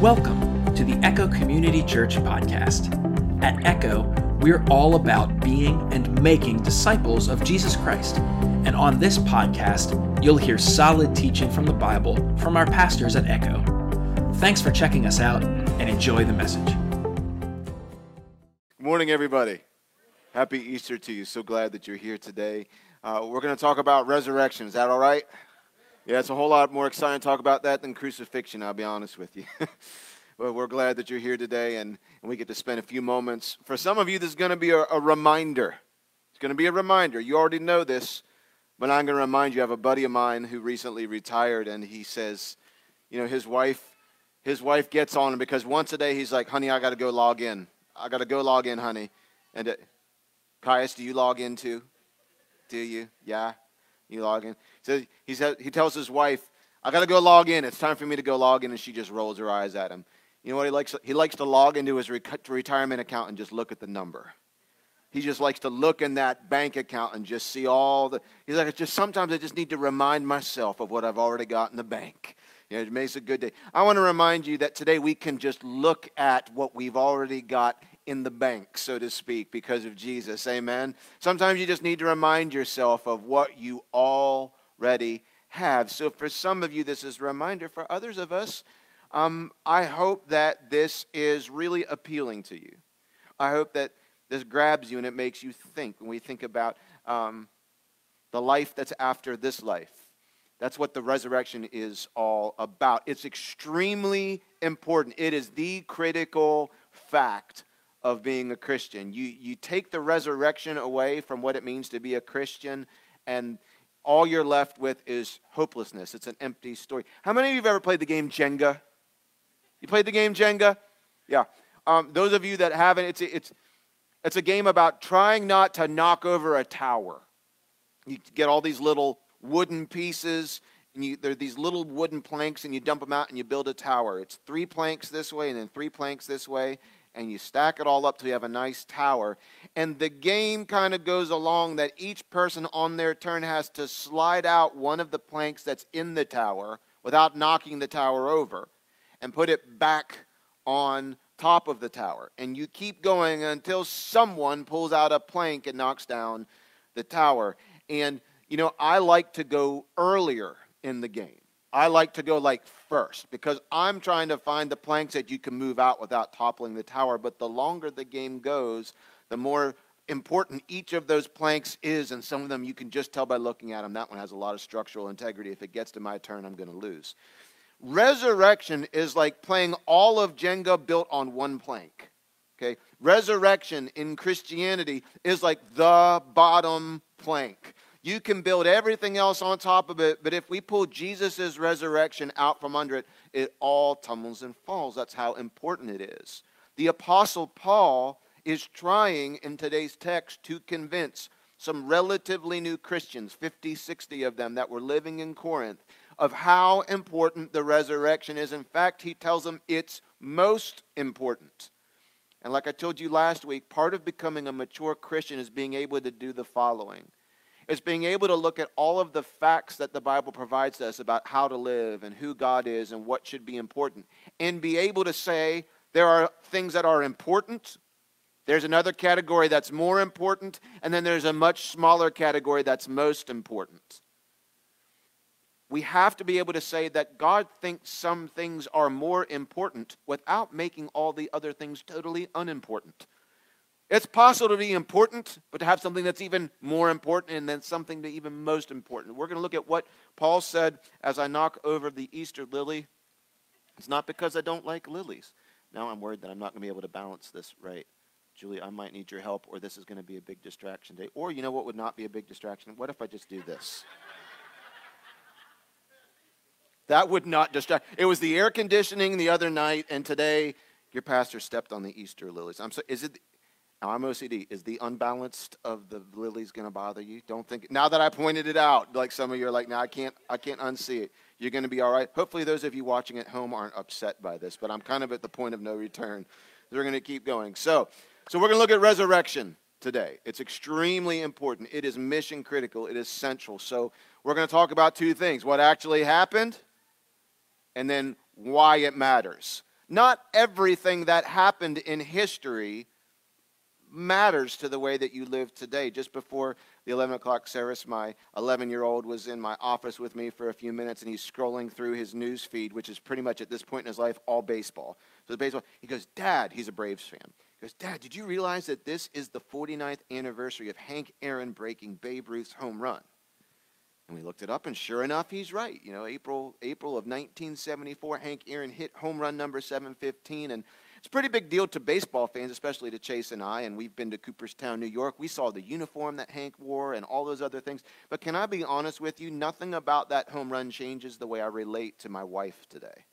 Welcome to the Echo Community Church podcast. At Echo, we're all about being and making disciples of Jesus Christ. And on this podcast, you'll hear solid teaching from the Bible from our pastors at Echo. Thanks for checking us out and enjoy the message. Good morning, everybody. Happy Easter to you. So glad that you're here today. Uh, we're going to talk about resurrection. Is that all right? Yeah, it's a whole lot more exciting to talk about that than crucifixion, I'll be honest with you. but we're glad that you're here today and, and we get to spend a few moments. For some of you, this is going to be a, a reminder. It's going to be a reminder. You already know this, but I'm going to remind you. I have a buddy of mine who recently retired, and he says, you know, his wife, his wife gets on him because once a day he's like, honey, I got to go log in. I got to go log in, honey. And uh, Caius, do you log in too? Do you? Yeah. You log in. So he, said, he tells his wife, I got to go log in. It's time for me to go log in. And she just rolls her eyes at him. You know what he likes? He likes to log into his retirement account and just look at the number. He just likes to look in that bank account and just see all the. He's like, it's just sometimes I just need to remind myself of what I've already got in the bank. You know, it makes a good day. I want to remind you that today we can just look at what we've already got in the bank, so to speak, because of Jesus. Amen. Sometimes you just need to remind yourself of what you already have. So, for some of you, this is a reminder. For others of us, um, I hope that this is really appealing to you. I hope that this grabs you and it makes you think when we think about um, the life that's after this life. That's what the resurrection is all about. It's extremely important. It is the critical fact of being a Christian. You, you take the resurrection away from what it means to be a Christian, and all you're left with is hopelessness. It's an empty story. How many of you have ever played the game Jenga? You played the game Jenga? Yeah. Um, those of you that haven't, it's, it's, it's a game about trying not to knock over a tower. You get all these little wooden pieces, and you, there are these little wooden planks, and you dump them out and you build a tower. It's three planks this way and then three planks this way, and you stack it all up till you have a nice tower. And the game kind of goes along that each person on their turn has to slide out one of the planks that's in the tower without knocking the tower over and put it back on top of the tower. And you keep going until someone pulls out a plank and knocks down the tower. And, you know, I like to go earlier in the game. I like to go like first because I'm trying to find the planks that you can move out without toppling the tower. But the longer the game goes, the more important each of those planks is. And some of them you can just tell by looking at them. That one has a lot of structural integrity. If it gets to my turn, I'm going to lose. Resurrection is like playing all of Jenga built on one plank. Okay? Resurrection in Christianity is like the bottom plank. You can build everything else on top of it, but if we pull Jesus' resurrection out from under it, it all tumbles and falls. That's how important it is. The Apostle Paul is trying in today's text to convince some relatively new Christians, 50, 60 of them that were living in Corinth, of how important the resurrection is. In fact, he tells them it's most important. And like I told you last week, part of becoming a mature Christian is being able to do the following is being able to look at all of the facts that the Bible provides us about how to live and who God is and what should be important, and be able to say there are things that are important. There's another category that's more important, and then there's a much smaller category that's most important. We have to be able to say that God thinks some things are more important without making all the other things totally unimportant. It's possible to be important, but to have something that's even more important and then something to even most important. We're going to look at what Paul said as I knock over the Easter lily. It's not because I don't like lilies. Now I'm worried that I'm not going to be able to balance this right. Julie, I might need your help, or this is going to be a big distraction day. Or, you know what would not be a big distraction? What if I just do this? that would not distract. It was the air conditioning the other night, and today your pastor stepped on the Easter lilies. I'm so, is it now, I'm OCD. Is the unbalanced of the lilies going to bother you? Don't think. Now that I pointed it out, like some of you are like, now I can't, I can't unsee it. You're going to be all right. Hopefully, those of you watching at home aren't upset by this, but I'm kind of at the point of no return. We're going to keep going. So, so we're going to look at resurrection today. It's extremely important. It is mission critical. It is central. So we're going to talk about two things: what actually happened, and then why it matters. not everything that happened in history matters to the way that you live today. Just before the 11 o'clock service, my 11 year old was in my office with me for a few minutes and he's scrolling through his news feed, which is pretty much at this point in his life all baseball. So, the baseball, he goes, Dad, he's a Braves fan. He goes, Dad, did you realize that this is the 49th anniversary of Hank Aaron breaking Babe Ruth's home run? And we looked it up, and sure enough, he's right. You know, April April of 1974, Hank Aaron hit home run number 715, and it's a pretty big deal to baseball fans, especially to Chase and I. And we've been to Cooperstown, New York. We saw the uniform that Hank wore and all those other things. But can I be honest with you? Nothing about that home run changes the way I relate to my wife today.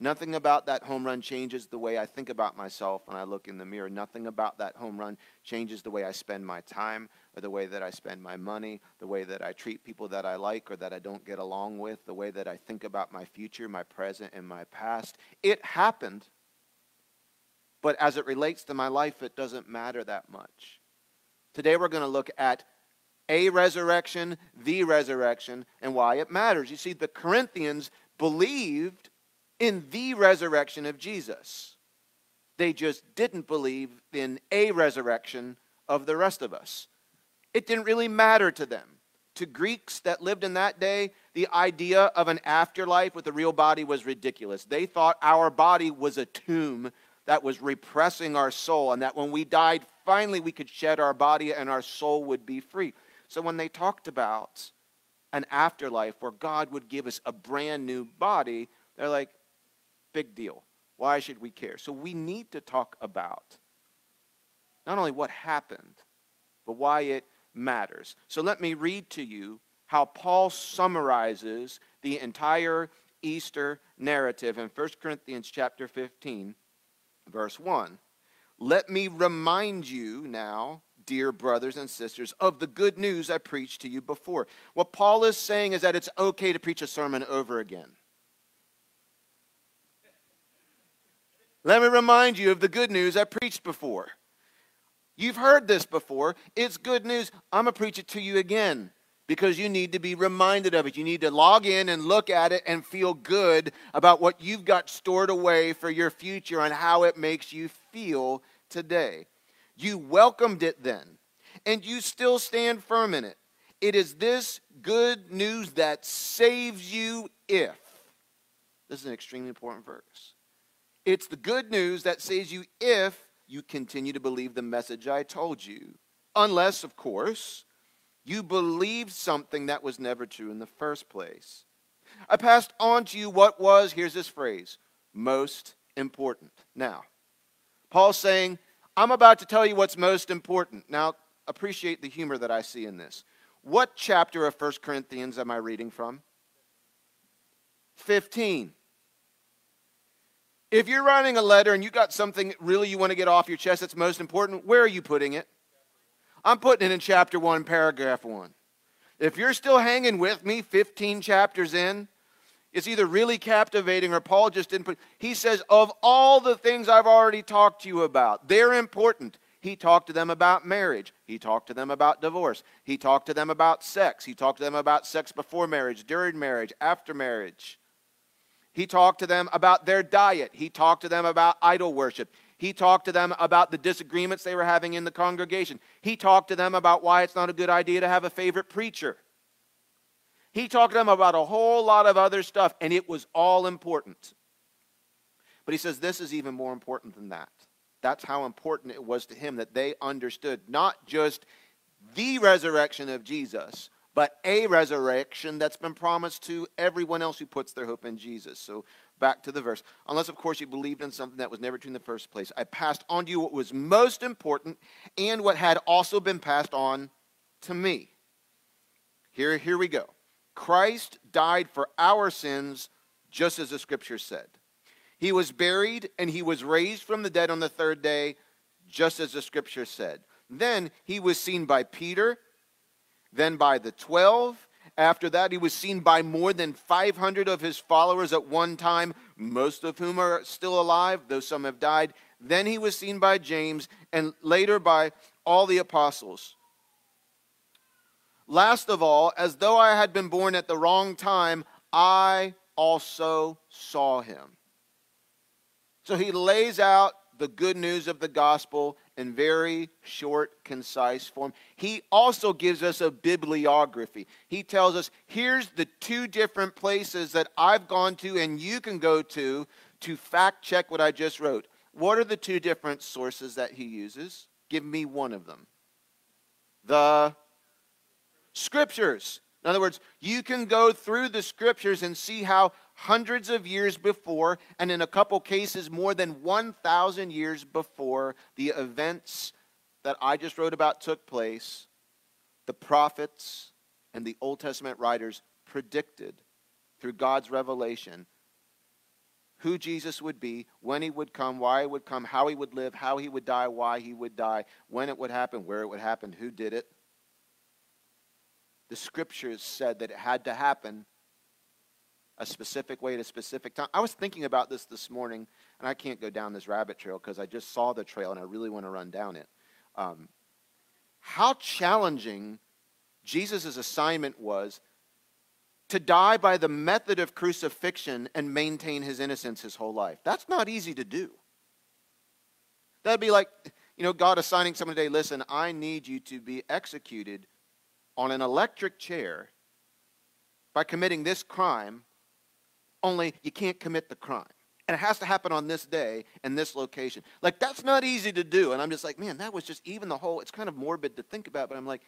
Nothing about that home run changes the way I think about myself when I look in the mirror. Nothing about that home run changes the way I spend my time or the way that I spend my money, the way that I treat people that I like or that I don't get along with, the way that I think about my future, my present, and my past. It happened, but as it relates to my life, it doesn't matter that much. Today we're going to look at a resurrection, the resurrection, and why it matters. You see, the Corinthians believed in the resurrection of Jesus. They just didn't believe in a resurrection of the rest of us. It didn't really matter to them. To Greeks that lived in that day, the idea of an afterlife with a real body was ridiculous. They thought our body was a tomb that was repressing our soul, and that when we died, finally we could shed our body and our soul would be free. So when they talked about an afterlife where God would give us a brand new body, they're like, big deal. Why should we care? So we need to talk about not only what happened, but why it matters. So let me read to you how Paul summarizes the entire Easter narrative in 1 Corinthians chapter 15, verse 1. Let me remind you now, dear brothers and sisters, of the good news I preached to you before. What Paul is saying is that it's okay to preach a sermon over again. Let me remind you of the good news I preached before. You've heard this before. It's good news. I'm going to preach it to you again because you need to be reminded of it. You need to log in and look at it and feel good about what you've got stored away for your future and how it makes you feel today. You welcomed it then, and you still stand firm in it. It is this good news that saves you if. This is an extremely important verse. It's the good news that saves you if you continue to believe the message I told you. Unless, of course, you believed something that was never true in the first place. I passed on to you what was, here's this phrase, most important. Now, Paul's saying, I'm about to tell you what's most important. Now, appreciate the humor that I see in this. What chapter of 1 Corinthians am I reading from? 15. If you're writing a letter and you got something really you want to get off your chest that's most important, where are you putting it? I'm putting it in chapter 1, paragraph 1. If you're still hanging with me 15 chapters in, it's either really captivating or Paul just didn't put. He says, Of all the things I've already talked to you about, they're important. He talked to them about marriage. He talked to them about divorce. He talked to them about sex. He talked to them about sex before marriage, during marriage, after marriage. He talked to them about their diet. He talked to them about idol worship. He talked to them about the disagreements they were having in the congregation. He talked to them about why it's not a good idea to have a favorite preacher. He talked to them about a whole lot of other stuff, and it was all important. But he says this is even more important than that. That's how important it was to him that they understood not just the resurrection of Jesus, but a resurrection that's been promised to everyone else who puts their hope in Jesus. So back to the verse. Unless, of course, you believed in something that was never true in the first place. I passed on to you what was most important and what had also been passed on to me. Here, here we go. Christ died for our sins, just as the scripture said. He was buried and he was raised from the dead on the third day, just as the scripture said. Then he was seen by Peter then by the 12. After that, he was seen by more than 500 of his followers at one time, most of whom are still alive, though some have died. Then he was seen by James, and later by all the apostles. Last of all, as though I had been born at the wrong time, I also saw him. So he lays out the good news of the gospel in very short, concise form. He also gives us a bibliography. He tells us here's the two different places that I've gone to and you can go to to fact check what I just wrote. What are the two different sources that he uses? Give me one of them. The scriptures. In other words, you can go through the scriptures and see how hundreds of years before, and in a couple cases, more than 1,000 years before the events that I just wrote about took place, the prophets and the Old Testament writers predicted through God's revelation who Jesus would be, when he would come, why he would come, how he would live, how he would die, why he would die, when it would happen, where it would happen, who did it. The scriptures said that it had to happen a specific way at a specific time. I was thinking about this this morning, and I can't go down this rabbit trail because I just saw the trail and I really want to run down it. Um, how challenging Jesus' assignment was to die by the method of crucifixion and maintain his innocence his whole life. That's not easy to do. That'd be like, you know, God assigning someone today, listen, I need you to be executed on an electric chair by committing this crime only you can't commit the crime. And it has to happen on this day and this location. Like, that's not easy to do. And I'm just like, man, that was just even the whole, it's kind of morbid to think about, but I'm like,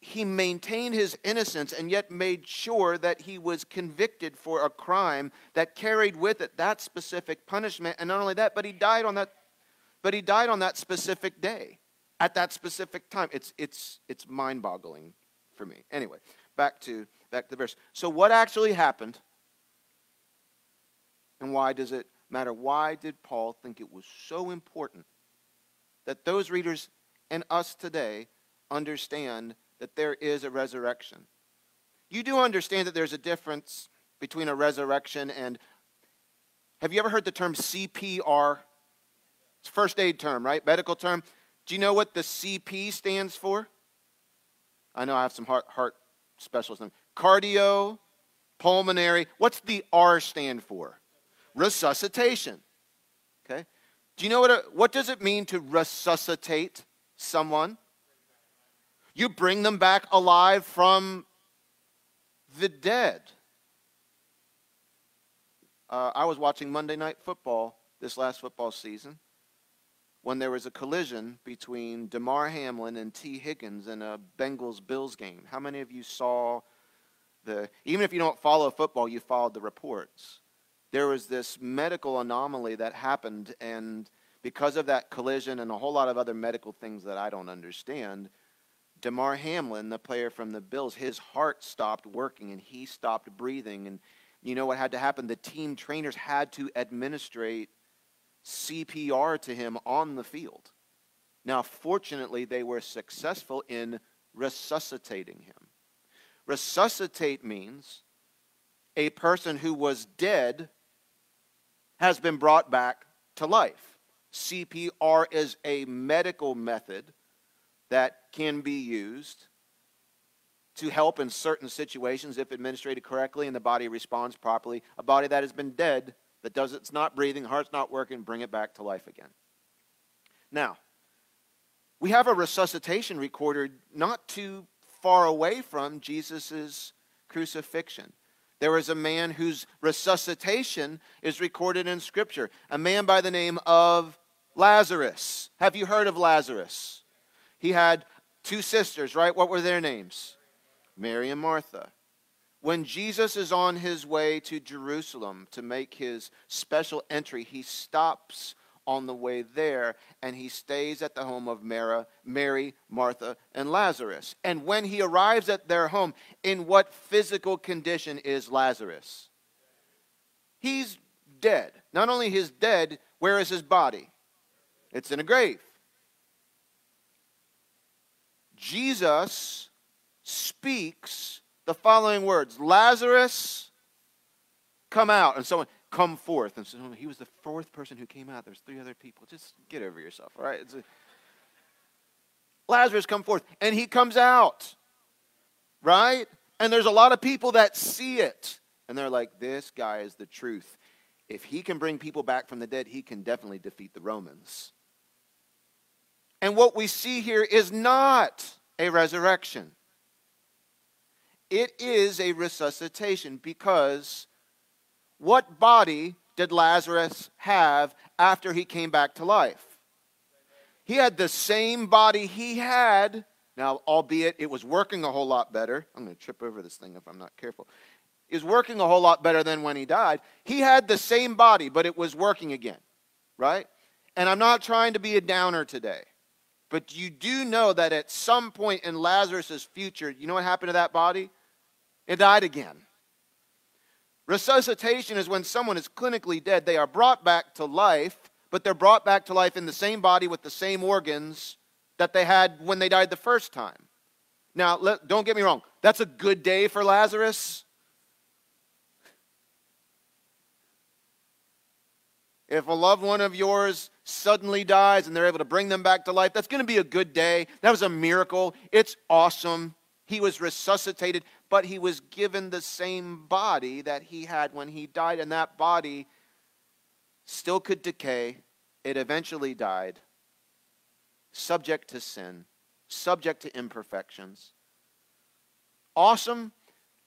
he maintained his innocence and yet made sure that he was convicted for a crime that carried with it that specific punishment. And not only that, but he died on that, but he died on that specific day at that specific time. It's, it's, it's mind boggling for me. Anyway, back to, back to the verse. So, what actually happened and why does it matter? Why did Paul think it was so important that those readers and us today understand that there is a resurrection? You do understand that there's a difference between a resurrection and. Have you ever heard the term CPR? It's first aid term, right? Medical term. Do you know what the CP stands for? I know I have some heart, heart specialists. Cardio, pulmonary. What's the R stand for? Resuscitation. Okay? Do you know what, a, what does it mean to resuscitate someone? You bring them back alive from the dead. Uh, I was watching Monday Night Football this last football season when there was a collision between Damar Hamlin and Tee Higgins in a Bengals Bills game. How many of you saw the, even if you don't follow football, you followed the reports? There was this medical anomaly that happened, and because of that collision and a whole lot of other medical things that I don't understand, Damar Hamlin, the player from the Bills, his heart stopped working and he stopped breathing. And you know what had to happen? The team trainers had to administrate CPR to him on the field. Now, fortunately, they were successful in resuscitating him. Resuscitate means a person who was dead has been brought back to life. CPR is a medical method that can be used to help in certain situations if administered correctly and the body responds properly. A body that has been dead, that does it's not breathing, heart's not working, bring it back to life again. Now, we have a resuscitation recorded not too far away from Jesus' crucifixion. There was a man whose resuscitation is recorded in Scripture, a man by the name of Lazarus. Have you heard of Lazarus? He had two sisters, right? What were their names? Mary and Martha. When Jesus is on his way to Jerusalem to make his special entry, he stops on the way there, and he stays at the home of Mara, Mary, Martha, and Lazarus. And when he arrives at their home, in what physical condition is Lazarus? He's dead. Not only he's dead, where is his body? It's in a grave. Jesus speaks the following words Lazarus, come out. And someone, come forth. And so he was the fourth person who came out. There's three other people. Just get over yourself, all right? A, Lazarus, come forth. And he comes out, right? And there's a lot of people that see it. And they're like, this guy is the truth. if he can bring people back from the dead, he can definitely defeat the Romans. And what we see here is not a resurrection, it is a resuscitation because what body did Lazarus have after he came back to life? He had the same body he had. Now, albeit it was working a whole lot better. I'm going to trip over this thing if I'm not careful. Is working a whole lot better than when he died. He had the same body, but it was working again, right? And I'm not trying to be a downer today, but you do know that at some point in Lazarus's future, you know what happened to that body? It died again. Resuscitation is when someone is clinically dead. They are brought back to life, but they're brought back to life in the same body with the same organs that they had when they died the first time. Now, let, don't get me wrong, that's a good day for Lazarus. If a loved one of yours suddenly dies and they're able to bring them back to life, that's going to be a good day. That was a miracle. It's awesome. He was resuscitated but he was given the same body that he had when he died, and that body still could decay. It eventually died, subject to sin, subject to imperfections. Awesome.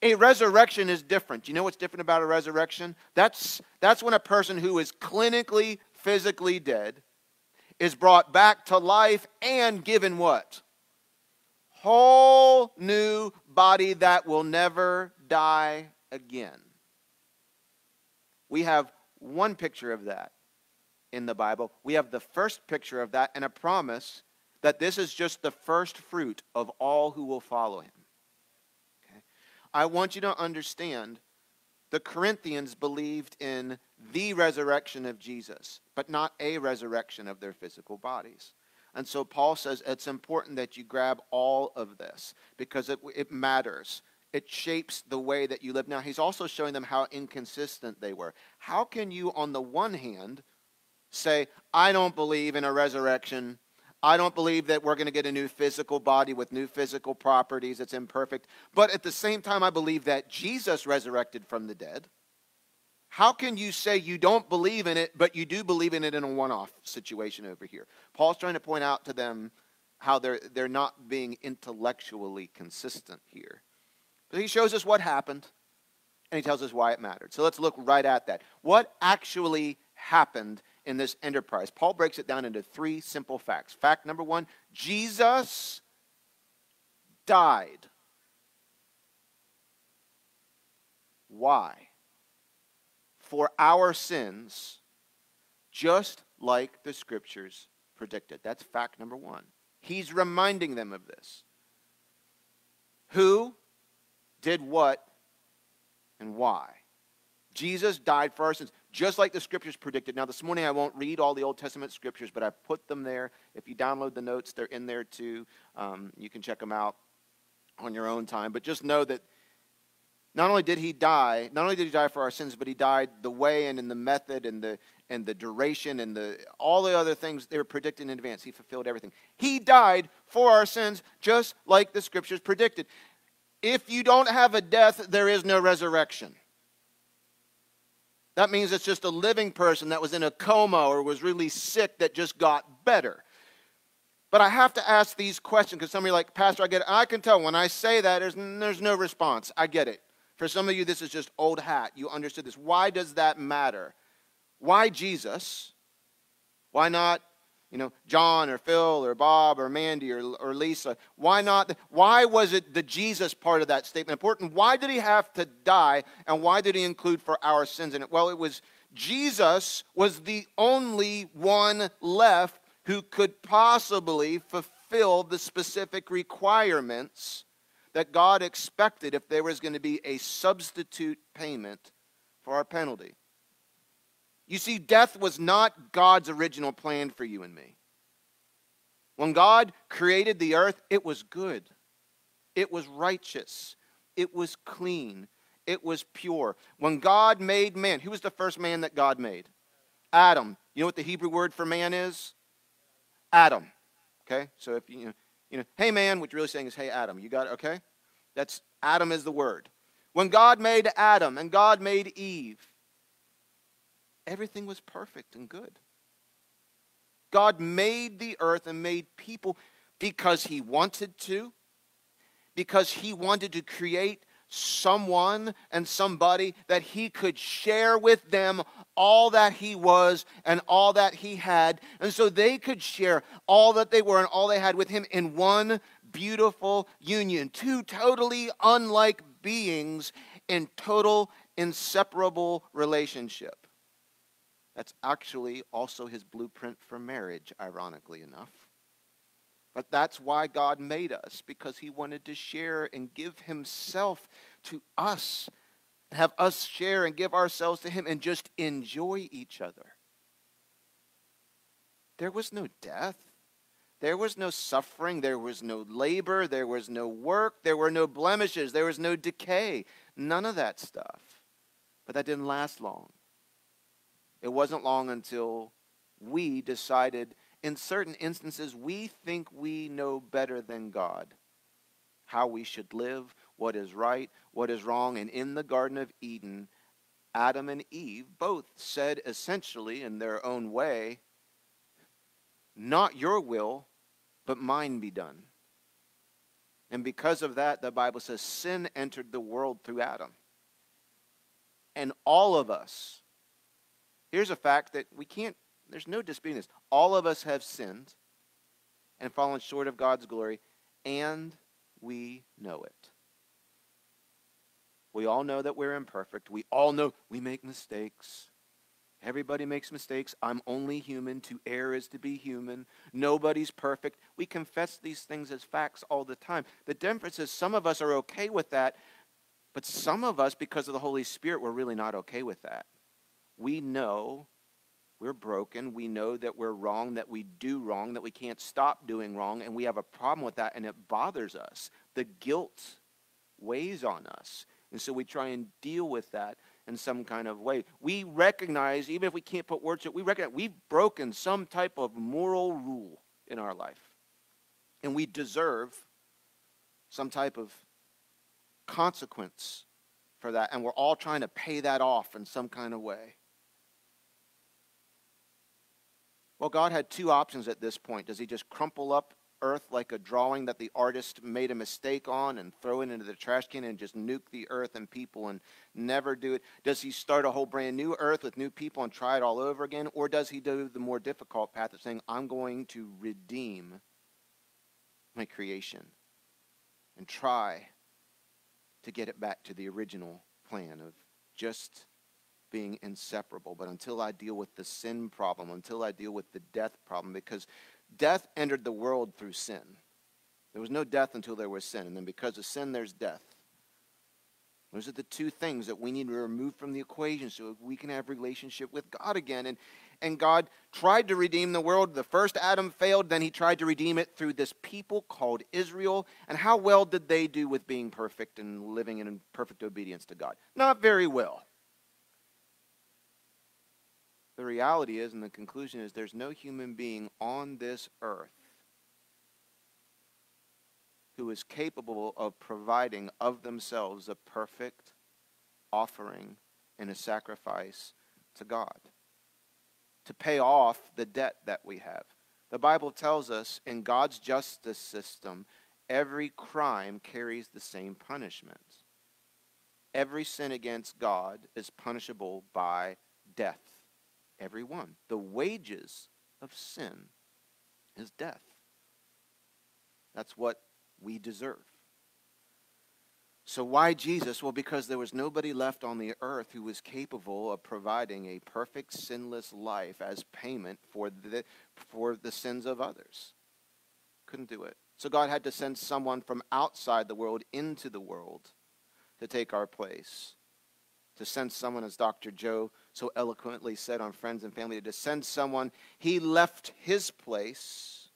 A resurrection is different. You know what's different about a resurrection? That's, that's when a person who is clinically, physically dead is brought back to life and given what? Whole new body that will never die again. We have one picture of that in the Bible. We have the first picture of that and a promise that this is just the first fruit of all who will follow him. Okay? I want you to understand the Corinthians believed in the resurrection of Jesus, but not a resurrection of their physical bodies. And so Paul says it's important that you grab all of this because it, it matters. It shapes the way that you live. Now, he's also showing them how inconsistent they were. How can you, on the one hand, say, I don't believe in a resurrection? I don't believe that we're going to get a new physical body with new physical properties. It's imperfect. But at the same time, I believe that Jesus resurrected from the dead. How can you say you don't believe in it, but you do believe in it in a one off situation over here? Paul's trying to point out to them how they're, they're not being intellectually consistent here. But he shows us what happened, and he tells us why it mattered. So let's look right at that. What actually happened in this enterprise? Paul breaks it down into three simple facts. Fact number one Jesus died. Why? For our sins, just like the scriptures predicted. That's fact number one. He's reminding them of this. Who did what and why? Jesus died for our sins, just like the scriptures predicted. Now, this morning I won't read all the Old Testament scriptures, but I put them there. If you download the notes, they're in there too. Um, you can check them out on your own time. But just know that not only did he die, not only did he die for our sins, but he died the way and in the method and the and the duration and the all the other things they were predicted in advance. He fulfilled everything. He died for our sins just like the scriptures predicted. If you don't have a death, there is no resurrection. That means it's just a living person that was in a coma or was really sick that just got better. But I have to ask these questions because some of you are like, Pastor, I get it. I can tell when I say that, there's, there's no response. I get it. For some of you, this is just old hat. You understood this. Why does that matter? Why Jesus? Why not, you know, John or Phil or Bob or Mandy or, or Lisa? Why not? Why was it the Jesus part of that statement important? Why did he have to die? And why did he include for our sins in it? Well, it was Jesus was the only one left who could possibly fulfill the specific requirements that God expected if there was going to be a substitute payment for our penalty. You see, death was not God's original plan for you and me. When God created the earth, it was good, it was righteous, it was clean, it was pure. When God made man, who was the first man that God made? Adam. You know what the Hebrew word for man is? Adam. Okay? So if you, you know, hey man, what you're really saying is, hey Adam. You got it? Okay? That's Adam is the word. When God made Adam and God made Eve, everything was perfect and good. God made the earth and made people because he wanted to, because he wanted to create someone and somebody that he could share with them all that he was and all that he had. And so they could share all that they were and all they had with him in one beautiful union. Two totally unlike beings in total inseparable relationship. That's actually also his blueprint for marriage, ironically enough. But that's why God made us, because he wanted to share and give himself to us, have us share and give ourselves to him and just enjoy each other. There was no death. There was no suffering. There was no labor. There was no work. There were no blemishes. There was no decay. None of that stuff. But that didn't last long. It wasn't long until we decided, in certain instances, we think we know better than God how we should live, what is right, what is wrong. And in the Garden of Eden, Adam and Eve both said essentially in their own way, Not your will, but mine be done. And because of that, the Bible says sin entered the world through Adam. And all of us, here's a fact that we can't, there's no disputing this. All of us have sinned and fallen short of God's glory, and we know it. We all know that we're imperfect. We all know we make mistakes. Everybody makes mistakes. I'm only human. To err is to be human. Nobody's perfect. We confess these things as facts all the time. The difference is some of us are okay with that, but some of us, because of the Holy Spirit, we're really not okay with that. We know we're broken. We know that we're wrong, that we do wrong, that we can't stop doing wrong, and we have a problem with that, and it bothers us. The guilt weighs on us. And so we try and deal with that in some kind of way. We recognize, even if we can't put words to it, we recognize we've broken some type of moral rule in our life. And we deserve some type of consequence for that. And we're all trying to pay that off in some kind of way. Well, God had two options at this point. Does he just crumple up earth like a drawing that the artist made a mistake on and throw it into the trash can and just nuke the earth and people and never do it? Does he start a whole brand new earth with new people and try it all over again? Or does he do the more difficult path of saying, I'm going to redeem my creation and try to get it back to the original plan of just being inseparable. But until I deal with the sin problem, until I deal with the death problem, because death entered the world through sin. There was no death until there was sin. And then because of sin, there's death. Those are the two things that we need to remove from the equation so we can have relationship with God again. And, and God tried to redeem the world. The first Adam failed, then he tried to redeem it through this people called Israel. And how well did they do with being perfect and living in perfect obedience to God? Not very well. The reality is, and the conclusion is, there's no human being on this earth who is capable of providing of themselves a perfect offering and a sacrifice to God to pay off the debt that we have. The Bible tells us in God's justice system, every crime carries the same punishment. Every sin against God is punishable by death. Every one. The wages of sin is death. That's what we deserve. So, why Jesus? Well, because there was nobody left on the earth who was capable of providing a perfect, sinless life as payment for the, for the sins of others. Couldn't do it. So, God had to send someone from outside the world into the world to take our place to send someone, as Dr. Joe so eloquently said on Friends and Family, to send someone. He left his place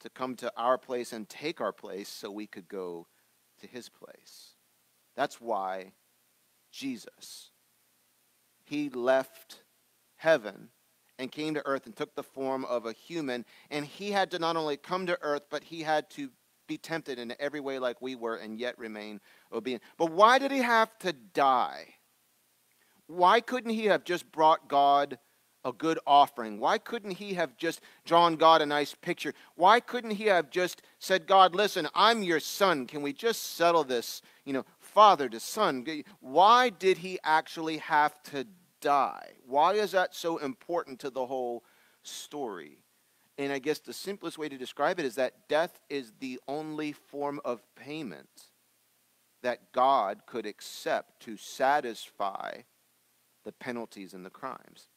to come to our place and take our place so we could go to his place. That's why Jesus, he left heaven and came to earth and took the form of a human. And he had to not only come to earth, but he had to be tempted in every way like we were and yet remain obedient. But why did he have to die? Why couldn't he have just brought God a good offering? Why couldn't he have just drawn God a nice picture? Why couldn't he have just said, God, listen, I'm your son. Can we just settle this, you know, father to son? Why did he actually have to die? Why is that so important to the whole story? And I guess the simplest way to describe it is that death is the only form of payment that God could accept to satisfy the penalties and the crimes.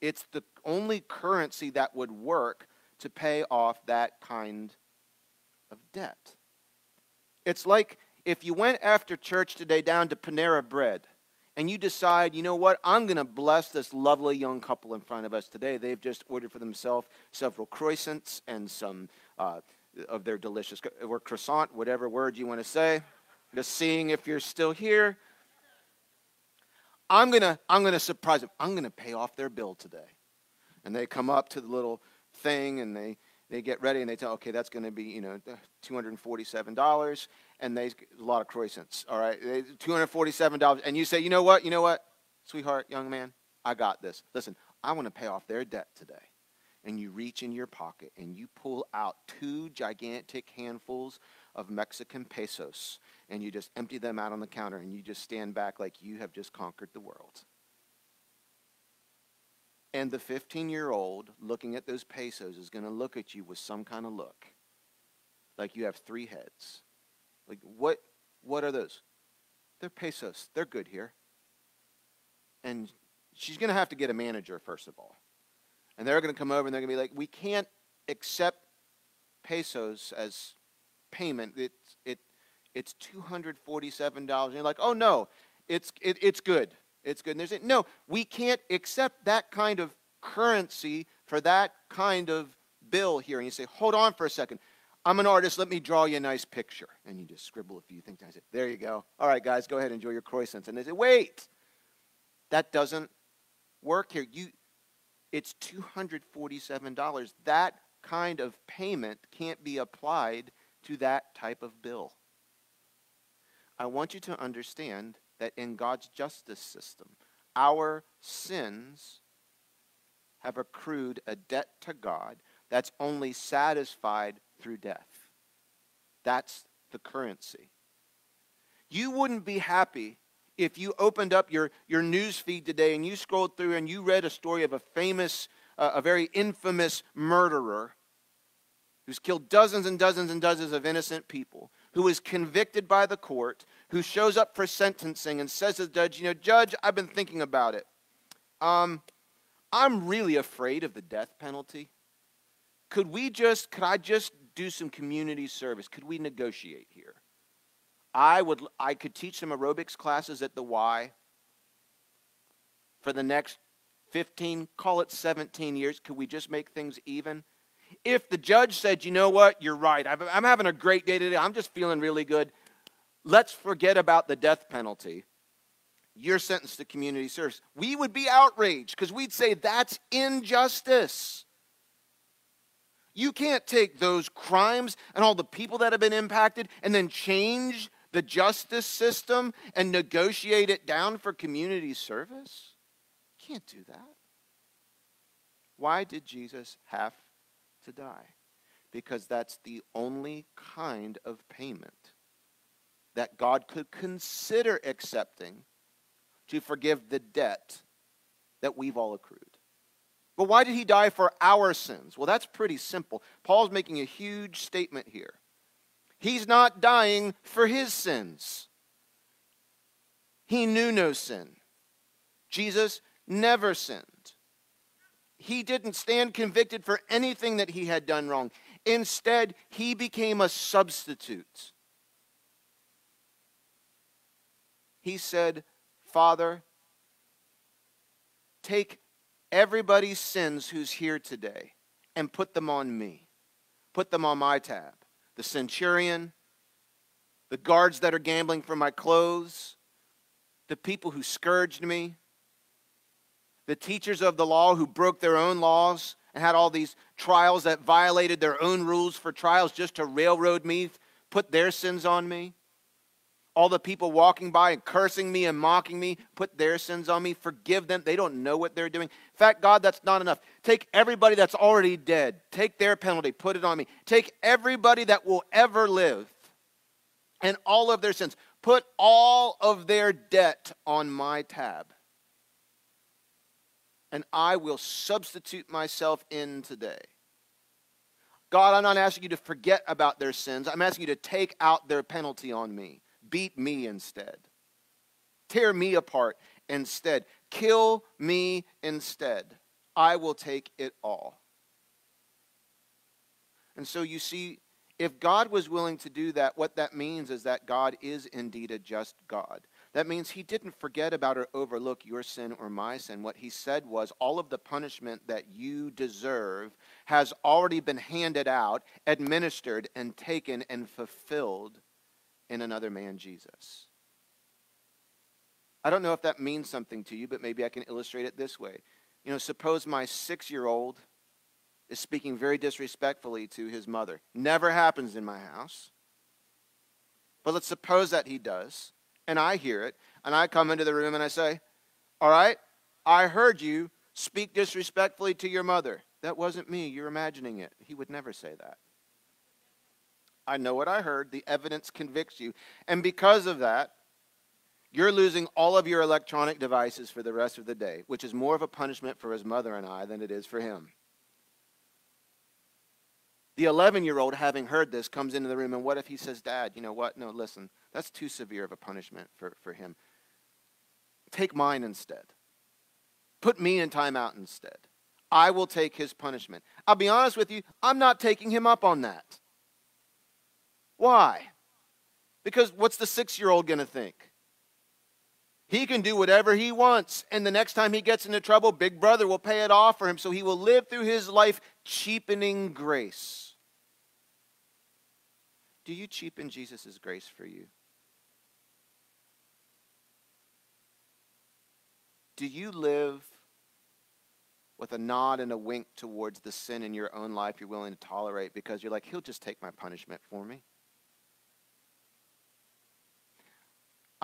It's the only currency that would work to pay off that kind of debt. It's like if you went after church today down to Panera Bread and you decide, you know what, I'm going to bless this lovely young couple in front of us today. They've just ordered for themselves several croissants and some uh, of their delicious, or croissant, whatever word you want to say. Just seeing if you're still here. I'm going to I'm going to surprise them. I'm going to pay off their bill today. And they come up to the little thing and they they get ready and they tell, okay, that's going to be, you know, $247 and they a lot of croissants. All right, two hundred forty-seven dollars, and you say, you know what, you know what, sweetheart, young man, I got this. Listen, I want to pay off their debt today. And you reach in your pocket and you pull out two gigantic handfuls of Mexican pesos and you just empty them out on the counter and you just stand back like you have just conquered the world. And the 15 year old looking at those pesos is going to look at you with some kind of look like you have three heads. Like, what, what are those? They're pesos. They're good here. And she's going to have to get a manager, first of all. And they're going to come over and they're going to be like, we can't accept pesos as payment. It's, it, it's $247. And you're like, oh, no, it's, it, it's good. It's good. They're no, we can't accept that kind of currency for that kind of bill here. And you say, hold on for a second. I'm an artist. Let me draw you a nice picture. And you just scribble a few things. I said, there you go. All right, guys, go ahead and enjoy your croissants. And they say, wait, that doesn't work here. You, it's $247. That kind of payment can't be applied to that type of bill. I want you to understand that in God's justice system, our sins have accrued a debt to God that's only satisfied through death. That's the currency. You wouldn't be happy if you opened up your, your news feed today and you scrolled through and you read a story of a famous, uh, a very infamous murderer who's killed dozens and dozens and dozens of innocent people, who is convicted by the court, who shows up for sentencing and says to the judge, You know, Judge, I've been thinking about it. Um, I'm really afraid of the death penalty. Could we just, could I just do some community service? Could we negotiate here? I would I could teach some aerobics classes at the Y for the next 15, call it 17 years. Could we just make things even? If the judge said, you know what, you're right, I'm having a great day today, I'm just feeling really good, let's forget about the death penalty. You're sentenced to community service. We would be outraged because we'd say that's injustice. You can't take those crimes and all the people that have been impacted and then change the justice system and negotiate it down for community service. You can't do that. Why did Jesus have to die? Because that's the only kind of payment that God could consider accepting to forgive the debt that we've all accrued. But why did he die for our sins? Well, that's pretty simple. Paul's making a huge statement here. He's not dying for his sins. He knew no sin. Jesus never sinned. He didn't stand convicted for anything that he had done wrong. Instead, he became a substitute. He said, Father, take everybody's sins who's here today and put them on me. Put them on my tab. The centurion, the guards that are gambling for my clothes, the people who scourged me, the teachers of the law who broke their own laws and had all these trials that violated their own rules for trials just to railroad me, put their sins on me. All the people walking by and cursing me and mocking me, put their sins on me, forgive them. They don't know what they're doing. In fact, God, that's not enough. Take everybody that's already dead, take their penalty, put it on me. Take everybody that will ever live and all of their sins, put all of their debt on my tab. And I will substitute myself in today. God, I'm not asking you to forget about their sins. I'm asking you to take out their penalty on me. Beat me instead. Tear me apart instead. Kill me instead. I will take it all. And so you see, if God was willing to do that, what that means is that God is indeed a just God. That means he didn't forget about or overlook your sin or my sin. What he said was, all of the punishment that you deserve has already been handed out, administered, and taken and fulfilled in another man, Jesus. I don't know if that means something to you, but maybe I can illustrate it this way. You know, suppose my six year old is speaking very disrespectfully to his mother. Never happens in my house. But let's suppose that he does, and I hear it, and I come into the room and I say, All right, I heard you speak disrespectfully to your mother. That wasn't me. You're imagining it. He would never say that. I know what I heard. The evidence convicts you. And because of that, you're losing all of your electronic devices for the rest of the day, which is more of a punishment for his mother and I than it is for him. The 11 year old, having heard this, comes into the room, and what if he says, Dad, you know what? No, listen, that's too severe of a punishment for, for him. Take mine instead. Put me in timeout instead. I will take his punishment. I'll be honest with you, I'm not taking him up on that. Why? Because what's the six year old going to think? He can do whatever he wants, and the next time he gets into trouble, Big Brother will pay it off for him, so he will live through his life cheapening grace. Do you cheapen Jesus' grace for you? Do you live with a nod and a wink towards the sin in your own life you're willing to tolerate because you're like, he'll just take my punishment for me?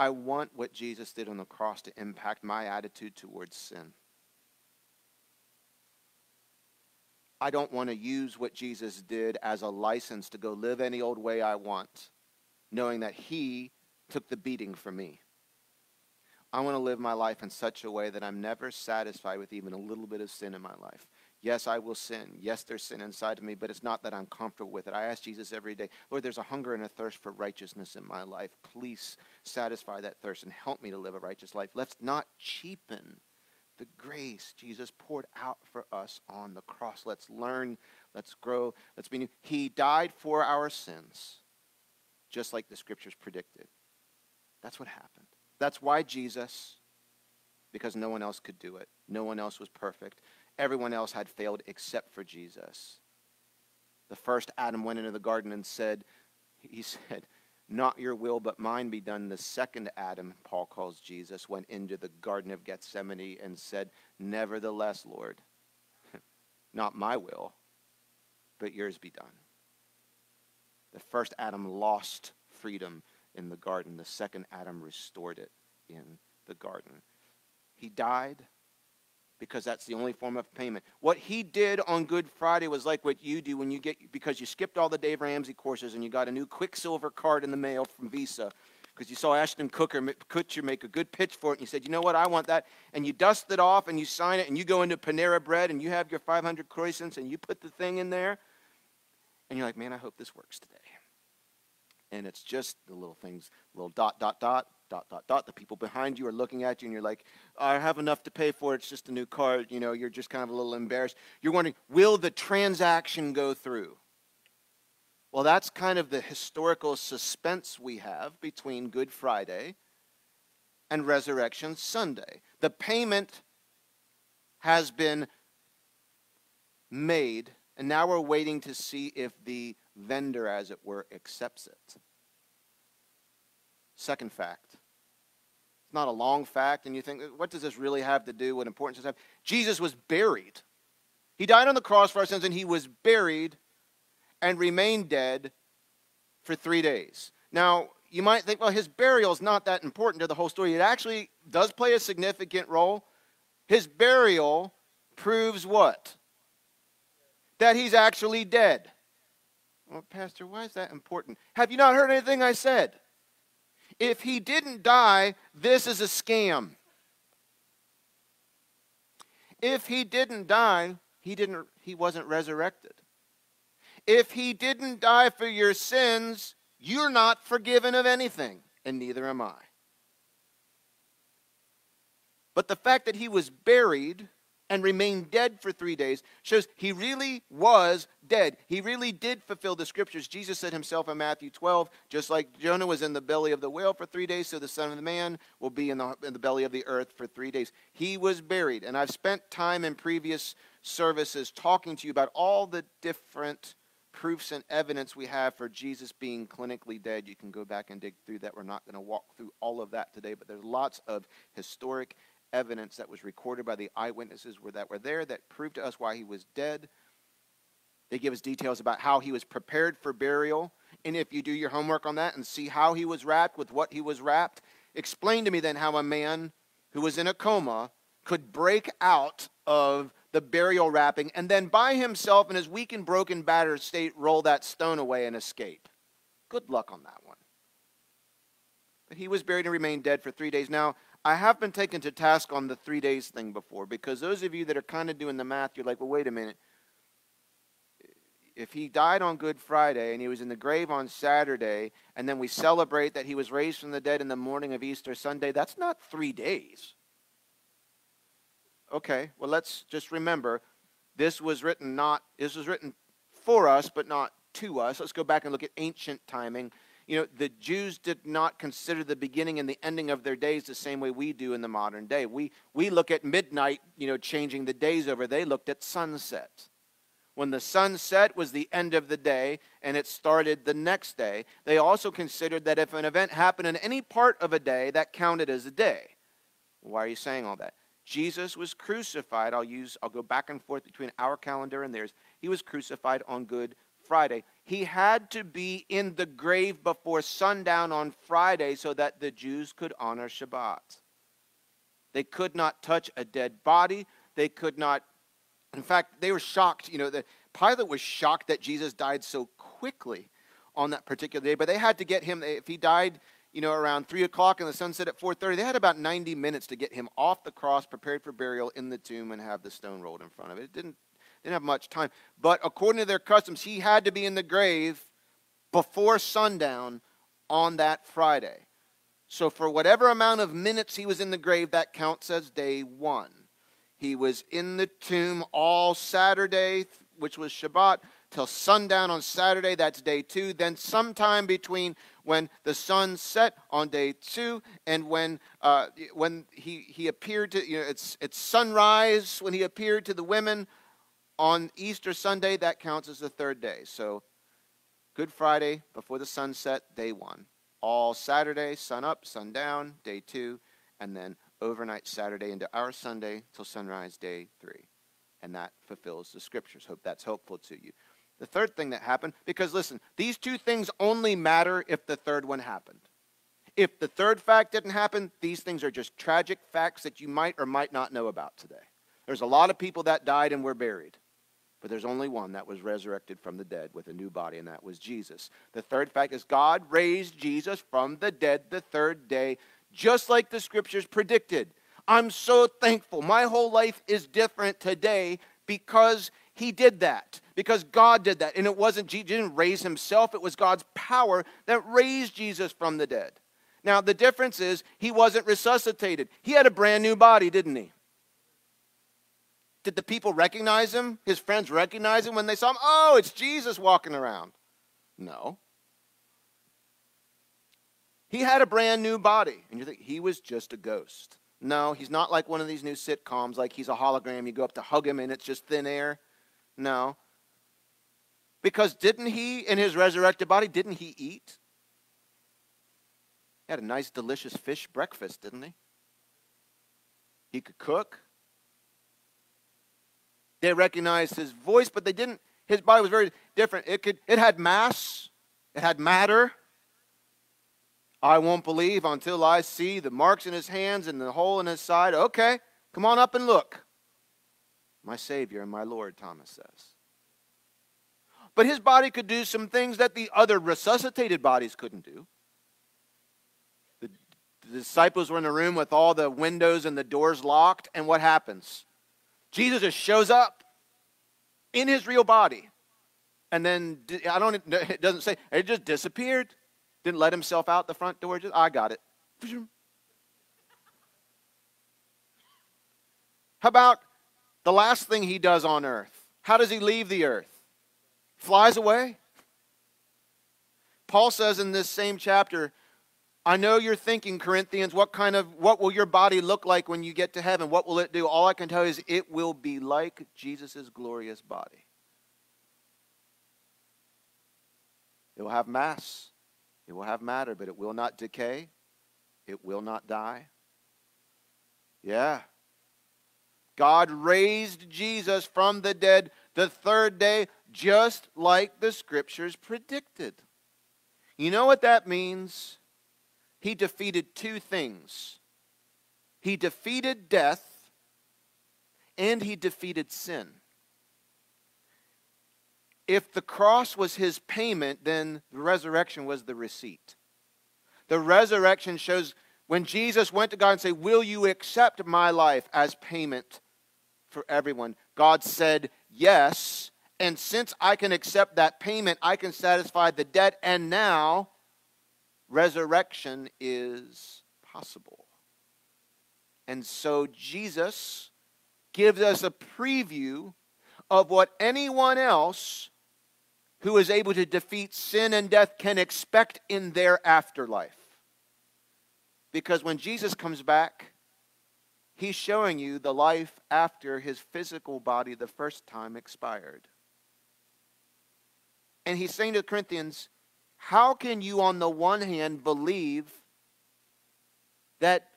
I want what Jesus did on the cross to impact my attitude towards sin. I don't want to use what Jesus did as a license to go live any old way I want, knowing that He took the beating for me. I want to live my life in such a way that I'm never satisfied with even a little bit of sin in my life. Yes, I will sin. Yes, there's sin inside of me, but it's not that I'm comfortable with it. I ask Jesus every day, Lord, there's a hunger and a thirst for righteousness in my life. Please satisfy that thirst and help me to live a righteous life. Let's not cheapen the grace Jesus poured out for us on the cross. Let's learn, let's grow, let's be new. He died for our sins, just like the scriptures predicted. That's what happened. That's why Jesus, because no one else could do it, no one else was perfect. Everyone else had failed except for Jesus. The first Adam went into the garden and said, He said, Not your will, but mine be done. The second Adam, Paul calls Jesus, went into the Garden of Gethsemane and said, Nevertheless, Lord, not my will, but yours be done. The first Adam lost freedom in the garden, the second Adam restored it in the garden. He died because that's the only form of payment. What he did on Good Friday was like what you do when you get, because you skipped all the Dave Ramsey courses and you got a new Quicksilver card in the mail from Visa because you saw Ashton Cooker, Kutcher make a good pitch for it and you said, you know what, I want that. And you dust it off and you sign it and you go into Panera Bread and you have your 500 croissants and you put the thing in there and you're like, man, I hope this works today. And it's just the little things, little dot, dot, dot, dot, dot, dot. The people behind you are looking at you and you're like, I have enough to pay for it. It's just a new card. You know, you're just kind of a little embarrassed. You're wondering, will the transaction go through? Well, that's kind of the historical suspense we have between Good Friday and Resurrection Sunday. The payment has been made, and now we're waiting to see if the vendor, as it were, accepts it. Second fact not a long fact, and you think, what does this really have to do? What importance does it have? Jesus was buried. He died on the cross for our sins, and he was buried and remained dead for three days. Now, you might think, well, his burial is not that important to the whole story. It actually does play a significant role. His burial proves what? That he's actually dead. Well, Pastor, why is that important? Have you not heard anything I said? If he didn't die, this is a scam. If he didn't die, he didn't he wasn't resurrected. If he didn't die for your sins, you're not forgiven of anything, and neither am I. But the fact that he was buried and remained dead for three days shows he really was dead. He really did fulfill the scriptures. Jesus said himself in Matthew 12, just like Jonah was in the belly of the whale for three days, so the Son of Man will be in the, in the belly of the earth for three days. He was buried. And I've spent time in previous services talking to you about all the different proofs and evidence we have for Jesus being clinically dead. You can go back and dig through that. We're not going to walk through all of that today, but there's lots of historic evidence that was recorded by the eyewitnesses that were there that proved to us why he was dead. They give us details about how he was prepared for burial. And if you do your homework on that and see how he was wrapped with what he was wrapped, explain to me then how a man who was in a coma could break out of the burial wrapping, and then by himself in his weak and broken, battered state, roll that stone away and escape. Good luck on that one. But he was buried and remained dead for three days. Now, I have been taken to task on the three days thing before because those of you that are kind of doing the math, you're like, well, wait a minute. If he died on Good Friday and he was in the grave on Saturday, and then we celebrate that he was raised from the dead in the morning of Easter Sunday, that's not three days. Okay, well, let's just remember this was written not, this was written for us, but not to us. Let's go back and look at ancient timing. You know, the Jews did not consider the beginning and the ending of their days the same way we do in the modern day. We, we look at midnight, you know, changing the days over. They looked at sunset. When the sun set was the end of the day and it started the next day. They also considered that if an event happened in any part of a day, that counted as a day. Why are you saying all that? Jesus was crucified. I'll use I'll go back and forth between our calendar and theirs. He was crucified on Good Friday. He had to be in the grave before sundown on Friday so that the Jews could honor Shabbat. They could not touch a dead body. They could not in fact, they were shocked, you know, the Pilate was shocked that Jesus died so quickly on that particular day, but they had to get him if he died you know, around 3 o'clock and the sun set at 4.30. They had about 90 minutes to get him off the cross, prepared for burial in the tomb, and have the stone rolled in front of it. It didn't, didn't have much time. But according to their customs, he had to be in the grave before sundown on that Friday. So for whatever amount of minutes he was in the grave, that counts as day one. He was in the tomb all Saturday, which was Shabbat, till sundown on Saturday, that's day two. Then, sometime between when the sun set on day two and when, uh, when he, he appeared to, you know, it's, it's sunrise when he appeared to the women on Easter Sunday, that counts as the third day. So, Good Friday before the sunset, day one. All Saturday, sun up, sun down, day two, and then overnight Saturday into our Sunday till sunrise, day three. And that fulfills the scriptures. Hope that's helpful to you. The third thing that happened, because listen, these two things only matter if the third one happened. If the third fact didn't happen, these things are just tragic facts that you might or might not know about today. There's a lot of people that died and were buried, but there's only one that was resurrected from the dead with a new body, and that was Jesus. The third fact is God raised Jesus from the dead the third day, just like the scriptures predicted. I'm so thankful. My whole life is different today because he did that because God did that. And it wasn't, he didn't raise himself, it was God's power that raised Jesus from the dead. Now, the difference is he wasn't resuscitated. He had a brand new body, didn't he? Did the people recognize him? His friends recognize him when they saw him? Oh, it's Jesus walking around. No. He had a brand new body. And you think he was just a ghost. No, he's not like one of these new sitcoms, like he's a hologram. You go up to hug him and it's just thin air. No. Because didn't he, in his resurrected body, didn't he eat? He had a nice, delicious fish breakfast, didn't he? He could cook. They recognized his voice, but they didn't. His body was very different. It could. It had mass. It had matter. I won't believe until I see the marks in his hands and the hole in his side. Okay, come on up and look. My Savior and my Lord, Thomas says. But his body could do some things that the other resuscitated bodies couldn't do. The, disciples were in a room with all the windows and the doors locked, and what happens? Jesus just shows up in his real body. And then, I don't, it doesn't say, it just disappeared. Didn't let himself out the front door. Just, I got it. How about the last thing he does on earth? How does he leave the earth? Flies away. Paul says in this same chapter, I know you're thinking, Corinthians, what kind of what will your body look like when you get to heaven? What will it do? All I can tell you is it will be like Jesus' glorious body. It will have mass. It will have matter, but it will not decay. It will not die. Yeah. God raised Jesus from the dead the third day, just like the scriptures predicted. You know what that means? He defeated two things he defeated death and he defeated sin. If the cross was his payment, then the resurrection was the receipt. The resurrection shows when Jesus went to God and said, Will you accept my life as payment for everyone? God said, Yes. And since I can accept that payment, I can satisfy the debt. And now, resurrection is possible. And so, Jesus gives us a preview of what anyone else who is able to defeat sin and death can expect in their afterlife. Because when Jesus comes back, he's showing you the life after his physical body the first time expired. And he's saying to the Corinthians, how can you, on the one hand, believe that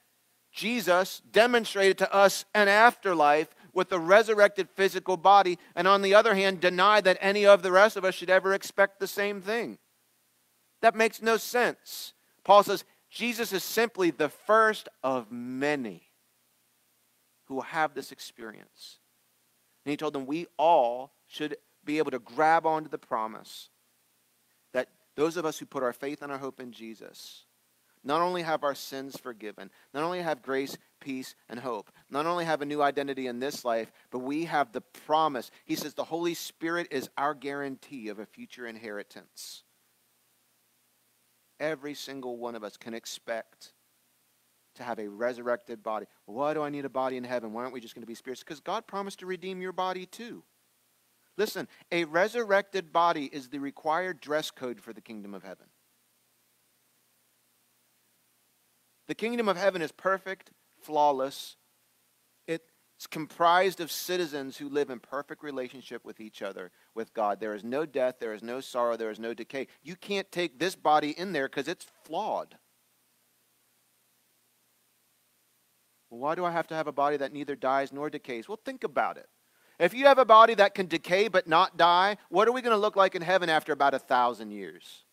Jesus demonstrated to us an afterlife with a resurrected physical body, and on the other hand, deny that any of the rest of us should ever expect the same thing. That makes no sense. Paul says Jesus is simply the first of many who will have this experience. And he told them we all should be able to grab onto the promise those of us who put our faith and our hope in Jesus not only have our sins forgiven, not only have grace, peace, and hope, not only have a new identity in this life, but we have the promise. He says the Holy Spirit is our guarantee of a future inheritance. Every single one of us can expect to have a resurrected body. Why do I need a body in heaven? Why aren't we just going to be spirits? Because God promised to redeem your body too. Listen, a resurrected body is the required dress code for the kingdom of heaven. The kingdom of heaven is perfect, flawless. It's comprised of citizens who live in perfect relationship with each other, with God. There is no death, there is no sorrow, there is no decay. You can't take this body in there because it's flawed. Well, why do I have to have a body that neither dies nor decays? Well, think about it. If you have a body that can decay but not die, what are we going to look like in heaven after about a thousand years?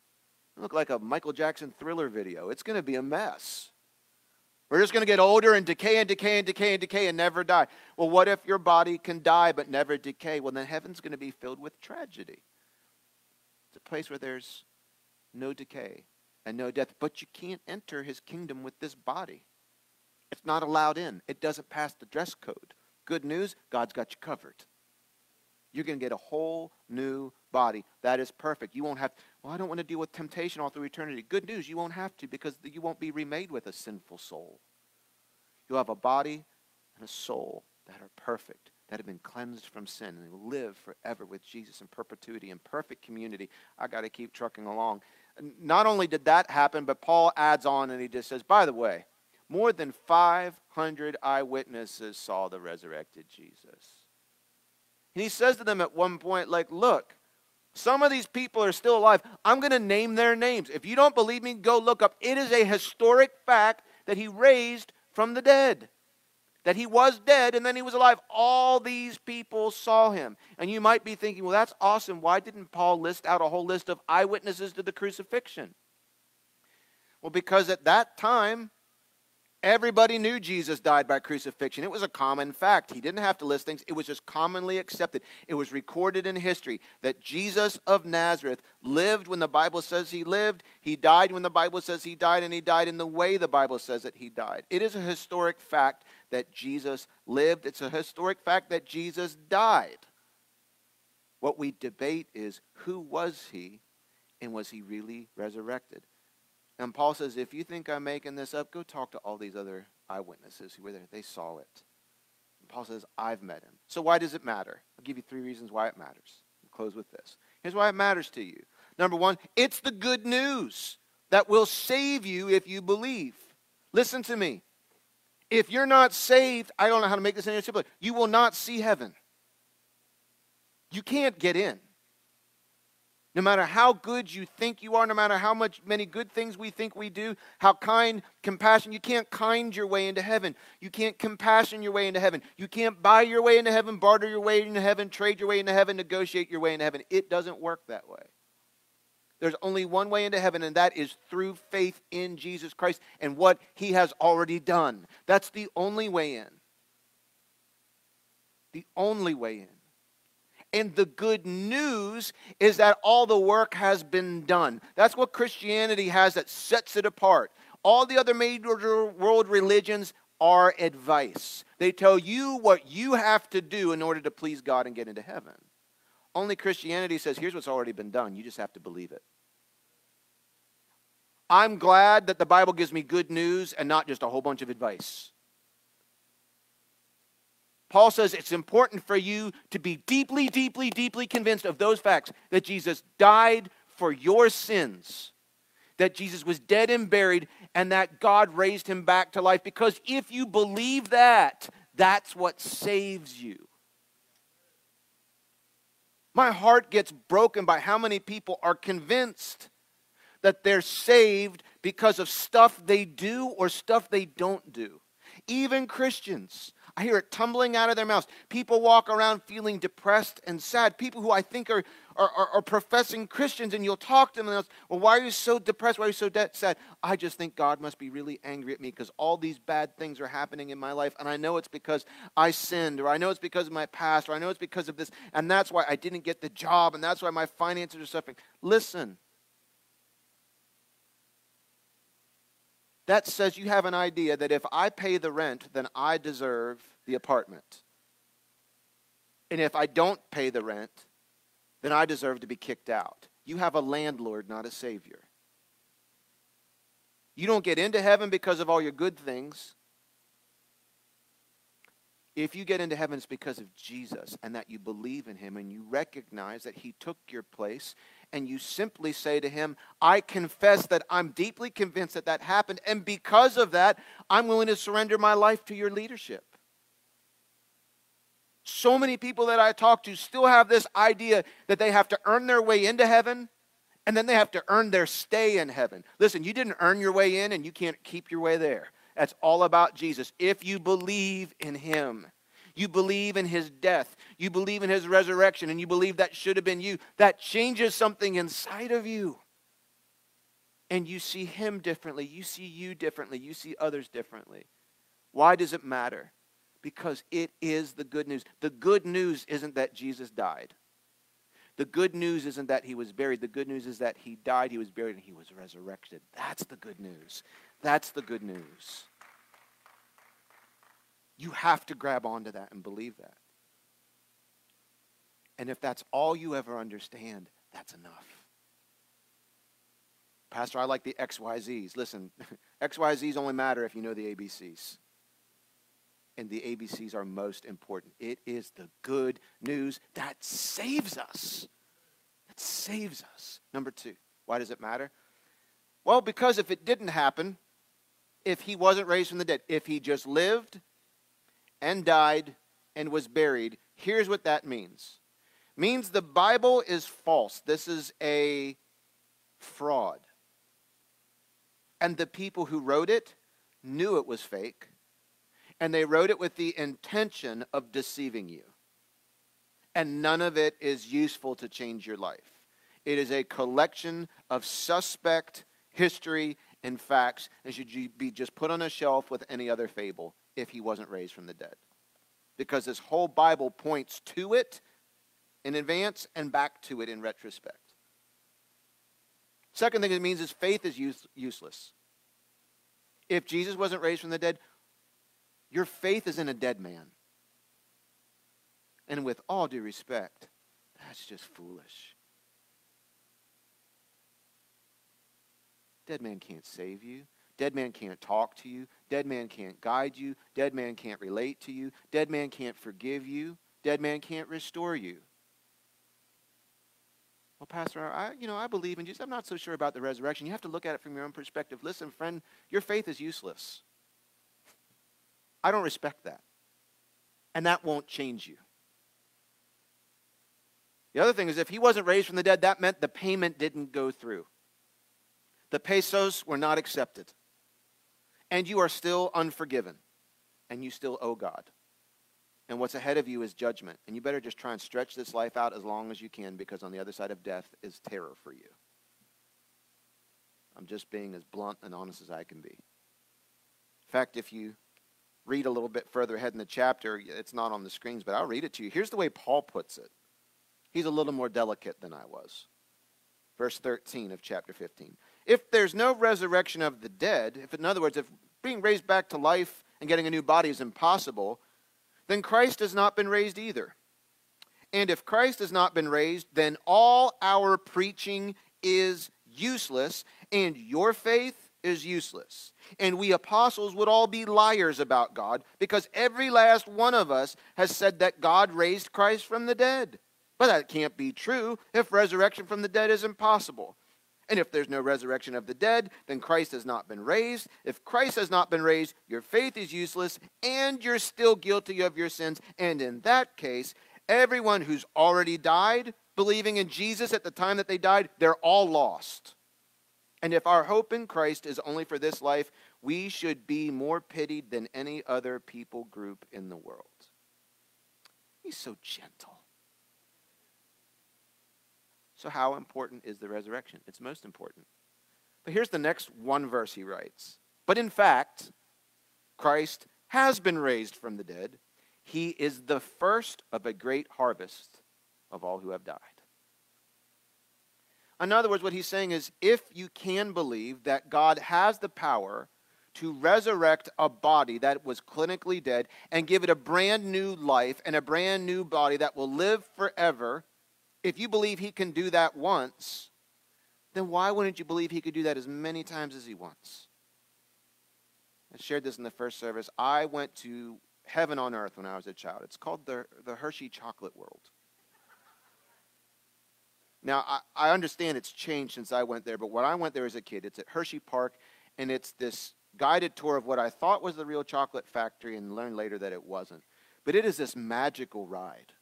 Look like a Michael Jackson thriller video. It's going to be a mess. We're just going to get older and decay and decay and decay and decay and never die. Well, what if your body can die but never decay? Well, then heaven's going to be filled with tragedy. It's a place where there's no decay and no death. But you can't enter his kingdom with this body. It's not allowed in, it doesn't pass the dress code. Good news God's got you covered. You're going to get a whole new body that is perfect. You won't have, well, I don't want to deal with temptation all through eternity. Good news, you won't have to because you won't be remade with a sinful soul. You'll have a body and a soul that are perfect, that have been cleansed from sin, and will live forever with Jesus in perpetuity in perfect community. I got to keep trucking along. Not only did that happen, but Paul adds on and he just says, by the way, more than 500 eyewitnesses saw the resurrected Jesus. And he says to them at one point, like, look, some of these people are still alive. I'm going to name their names. If you don't believe me, go look up. It is a historic fact that he raised from the dead. That he was dead and then he was alive. All these people saw him. And you might be thinking, well, that's awesome. Why didn't Paul list out a whole list of eyewitnesses to the crucifixion? Well, because at that time, Everybody knew Jesus died by crucifixion. It was a common fact. He didn't have to list things, it was just commonly accepted. It was recorded in history that Jesus of Nazareth lived when the Bible says he lived, he died when the Bible says he died, and he died in the way the Bible says that he died. It is a historic fact that Jesus lived, it's a historic fact that Jesus died. What we debate is who was he and was he really resurrected? And Paul says, if you think I'm making this up, go talk to all these other eyewitnesses who were there. They saw it. And Paul says, I've met him. So why does it matter? I'll give you three reasons why it matters. I'll close with this. Here's why it matters to you. Number one, it's the good news that will save you if you believe. Listen to me. If you're not saved, I don't know how to make this any simpler. You will not see heaven. You can't get in. No matter how good you think you are, no matter how much many good things we think we do, how kind, compassion, you can't kind your way into heaven. You can't compassion your way into heaven. You can't buy your way into heaven, barter your way into heaven, trade your way into heaven, negotiate your way into heaven. It doesn't work that way. There's only one way into heaven, and that is through faith in Jesus Christ and what he has already done. That's the only way in. The only way in. And the good news is that all the work has been done. That's what Christianity has that sets it apart. All the other major world religions are advice. They tell you what you have to do in order to please God and get into heaven. Only Christianity says, here's what's already been done. You just have to believe it. I'm glad that the Bible gives me good news and not just a whole bunch of advice. Paul says it's important for you to be deeply, deeply, deeply convinced of those facts that Jesus died for your sins, that Jesus was dead and buried, and that God raised him back to life. Because if you believe that, that's what saves you. My heart gets broken by how many people are convinced that they're saved because of stuff they do or stuff they don't do. Even Christians I hear it tumbling out of their mouths. People walk around feeling depressed and sad. People who I think are, are, are, are professing Christians, and you'll talk to them and they'll say, Well, why are you so depressed? Why are you so de- sad? I just think God must be really angry at me because all these bad things are happening in my life. And I know it's because I sinned, or I know it's because of my past, or I know it's because of this. And that's why I didn't get the job, and that's why my finances are suffering. Listen. That says you have an idea that if I pay the rent, then I deserve the apartment. And if I don't pay the rent, then I deserve to be kicked out. You have a landlord, not a savior. You don't get into heaven because of all your good things. If you get into heaven, it's because of Jesus and that you believe in him and you recognize that he took your place and you simply say to him, I confess that I'm deeply convinced that that happened, and because of that, I'm willing to surrender my life to your leadership. So many people that I talk to still have this idea that they have to earn their way into heaven and then they have to earn their stay in heaven. Listen, you didn't earn your way in and you can't keep your way there. That's all about Jesus. If you believe in him, you believe in his death, you believe in his resurrection, and you believe that should have been you, that changes something inside of you. And you see him differently, you see you differently, you see others differently. Why does it matter? Because it is the good news. The good news isn't that Jesus died. The good news isn't that he was buried. The good news is that he died, he was buried, and he was resurrected. That's the good news. That's the good news. You have to grab onto that and believe that. And if that's all you ever understand, that's enough. Pastor, I like the XYZs. Listen, XYZs only matter if you know the ABCs. And the ABCs are most important. It is the good news that saves us. That saves us. Number two, why does it matter? Well, because if it didn't happen, if he wasn't raised from the dead, if he just lived and died and was buried. Here's what that means. Means the Bible is false. This is a fraud. And the people who wrote it knew it was fake, and they wrote it with the intention of deceiving you. And none of it is useful to change your life. It is a collection of suspect history and facts and should be just put on a shelf with any other fable if he wasn't raised from the dead. Because this whole Bible points to it in advance and back to it in retrospect. Second thing it means is faith is use, useless. If Jesus wasn't raised from the dead, your faith is in a dead man. And with all due respect, that's just foolish. Dead man can't save you. Dead man can't talk to you. Dead man can't guide you. Dead man can't relate to you. Dead man can't forgive you. Dead man can't restore you. Well, Pastor, I, you know, I believe in Jesus. I'm not so sure about the resurrection. You have to look at it from your own perspective. Listen, friend, your faith is useless. I don't respect that. And that won't change you. The other thing is, if he wasn't raised from the dead, that meant the payment didn't go through. The pesos were not accepted. And you are still unforgiven. And you still owe God. And what's ahead of you is judgment. And you better just try and stretch this life out as long as you can because on the other side of death is terror for you. I'm just being as blunt and honest as I can be. In fact, if you read a little bit further ahead in the chapter, it's not on the screens, but I'll read it to you. Here's the way Paul puts it. He's a little more delicate than I was. Verse 13 of chapter 15. If there's no resurrection of the dead, if in other words, if being raised back to life and getting a new body is impossible, then Christ has not been raised either. And if Christ has not been raised, then all our preaching is useless, and your faith is useless. And we apostles would all be liars about God because every last one of us has said that God raised Christ from the dead. But that can't be true if resurrection from the dead is impossible. And if there's no resurrection of the dead, then Christ has not been raised. If Christ has not been raised, your faith is useless and you're still guilty of your sins. And in that case, everyone who's already died, believing in Jesus at the time that they died, they're all lost. And if our hope in Christ is only for this life, we should be more pitied than any other people group in the world. He's so gentle. So, how important is the resurrection? It's most important. But here's the next one verse he writes. But in fact, Christ has been raised from the dead. He is the first of a great harvest of all who have died. In other words, what he's saying is if you can believe that God has the power to resurrect a body that was clinically dead and give it a brand new life and a brand new body that will live forever, if you believe he can do that once, then why wouldn't you believe he could do that as many times as he wants? I shared this in the first service. I went to heaven on earth when I was a child. It's called the, the Hershey Chocolate World. Now, I, I understand it's changed since I went there, but when I went there as a kid, it's at Hershey Park, and it's this guided tour of what I thought was the real chocolate factory and learned later that it wasn't. But it is this magical ride.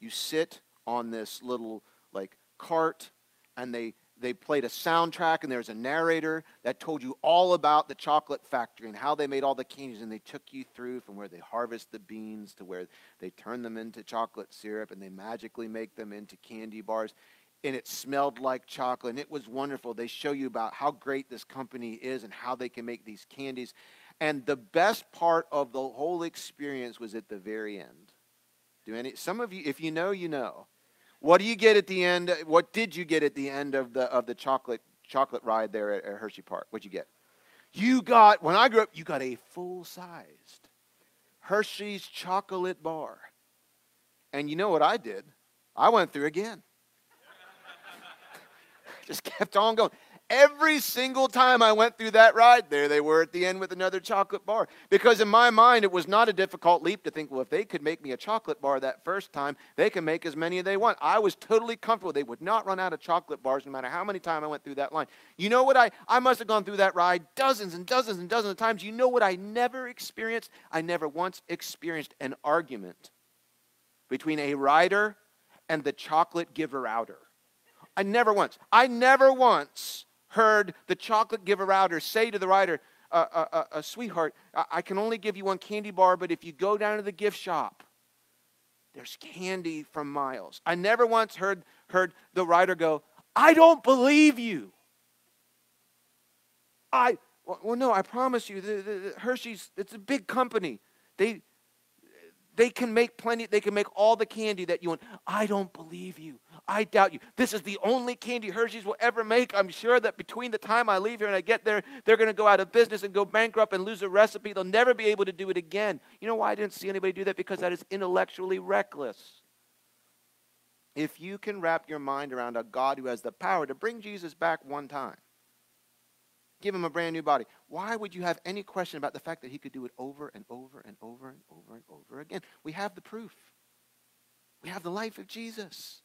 You sit on this little like cart and they they played a soundtrack and there's a narrator that told you all about the chocolate factory and how they made all the candies and they took you through from where they harvest the beans to where they turn them into chocolate syrup and they magically make them into candy bars and it smelled like chocolate and it was wonderful. They show you about how great this company is and how they can make these candies. And the best part of the whole experience was at the very end. Do any some of you if you know, you know. What do you get at the end? What did you get at the end of the of the chocolate chocolate ride there at, at Hershey Park? What'd you get? You got when I grew up, you got a full-sized Hershey's chocolate bar. And you know what I did? I went through again. Just kept on going. Every single time I went through that ride, there they were at the end with another chocolate bar. Because in my mind, it was not a difficult leap to think, well, if they could make me a chocolate bar that first time, they can make as many as they want. I was totally comfortable. They would not run out of chocolate bars no matter how many times I went through that line. You know what? I, I must have gone through that ride dozens and dozens and dozens of times. You know what I never experienced? I never once experienced an argument between a rider and the chocolate giver outer. I never once. I never once heard the chocolate giver outer say to the rider, uh, uh, uh, uh, Sweetheart, I-, I can only give you one candy bar, but if you go down to the gift shop, there's candy from Miles. I never once heard, heard the rider go, I don't believe you. I, well, no, I promise you, the, the, the Hershey's, it's a big company. They, they can make plenty, they can make all the candy that you want. I don't believe you. I doubt you. This is the only candy Hershey's will ever make. I'm sure that between the time I leave here and I get there, they're going to go out of business and go bankrupt and lose a recipe. They'll never be able to do it again. You know why I didn't see anybody do that? Because that is intellectually reckless. If you can wrap your mind around a God who has the power to bring Jesus back one time, give him a brand new body. Why would you have any question about the fact that he could do it over and over and over and over and over again? We have the proof. We have the life of Jesus.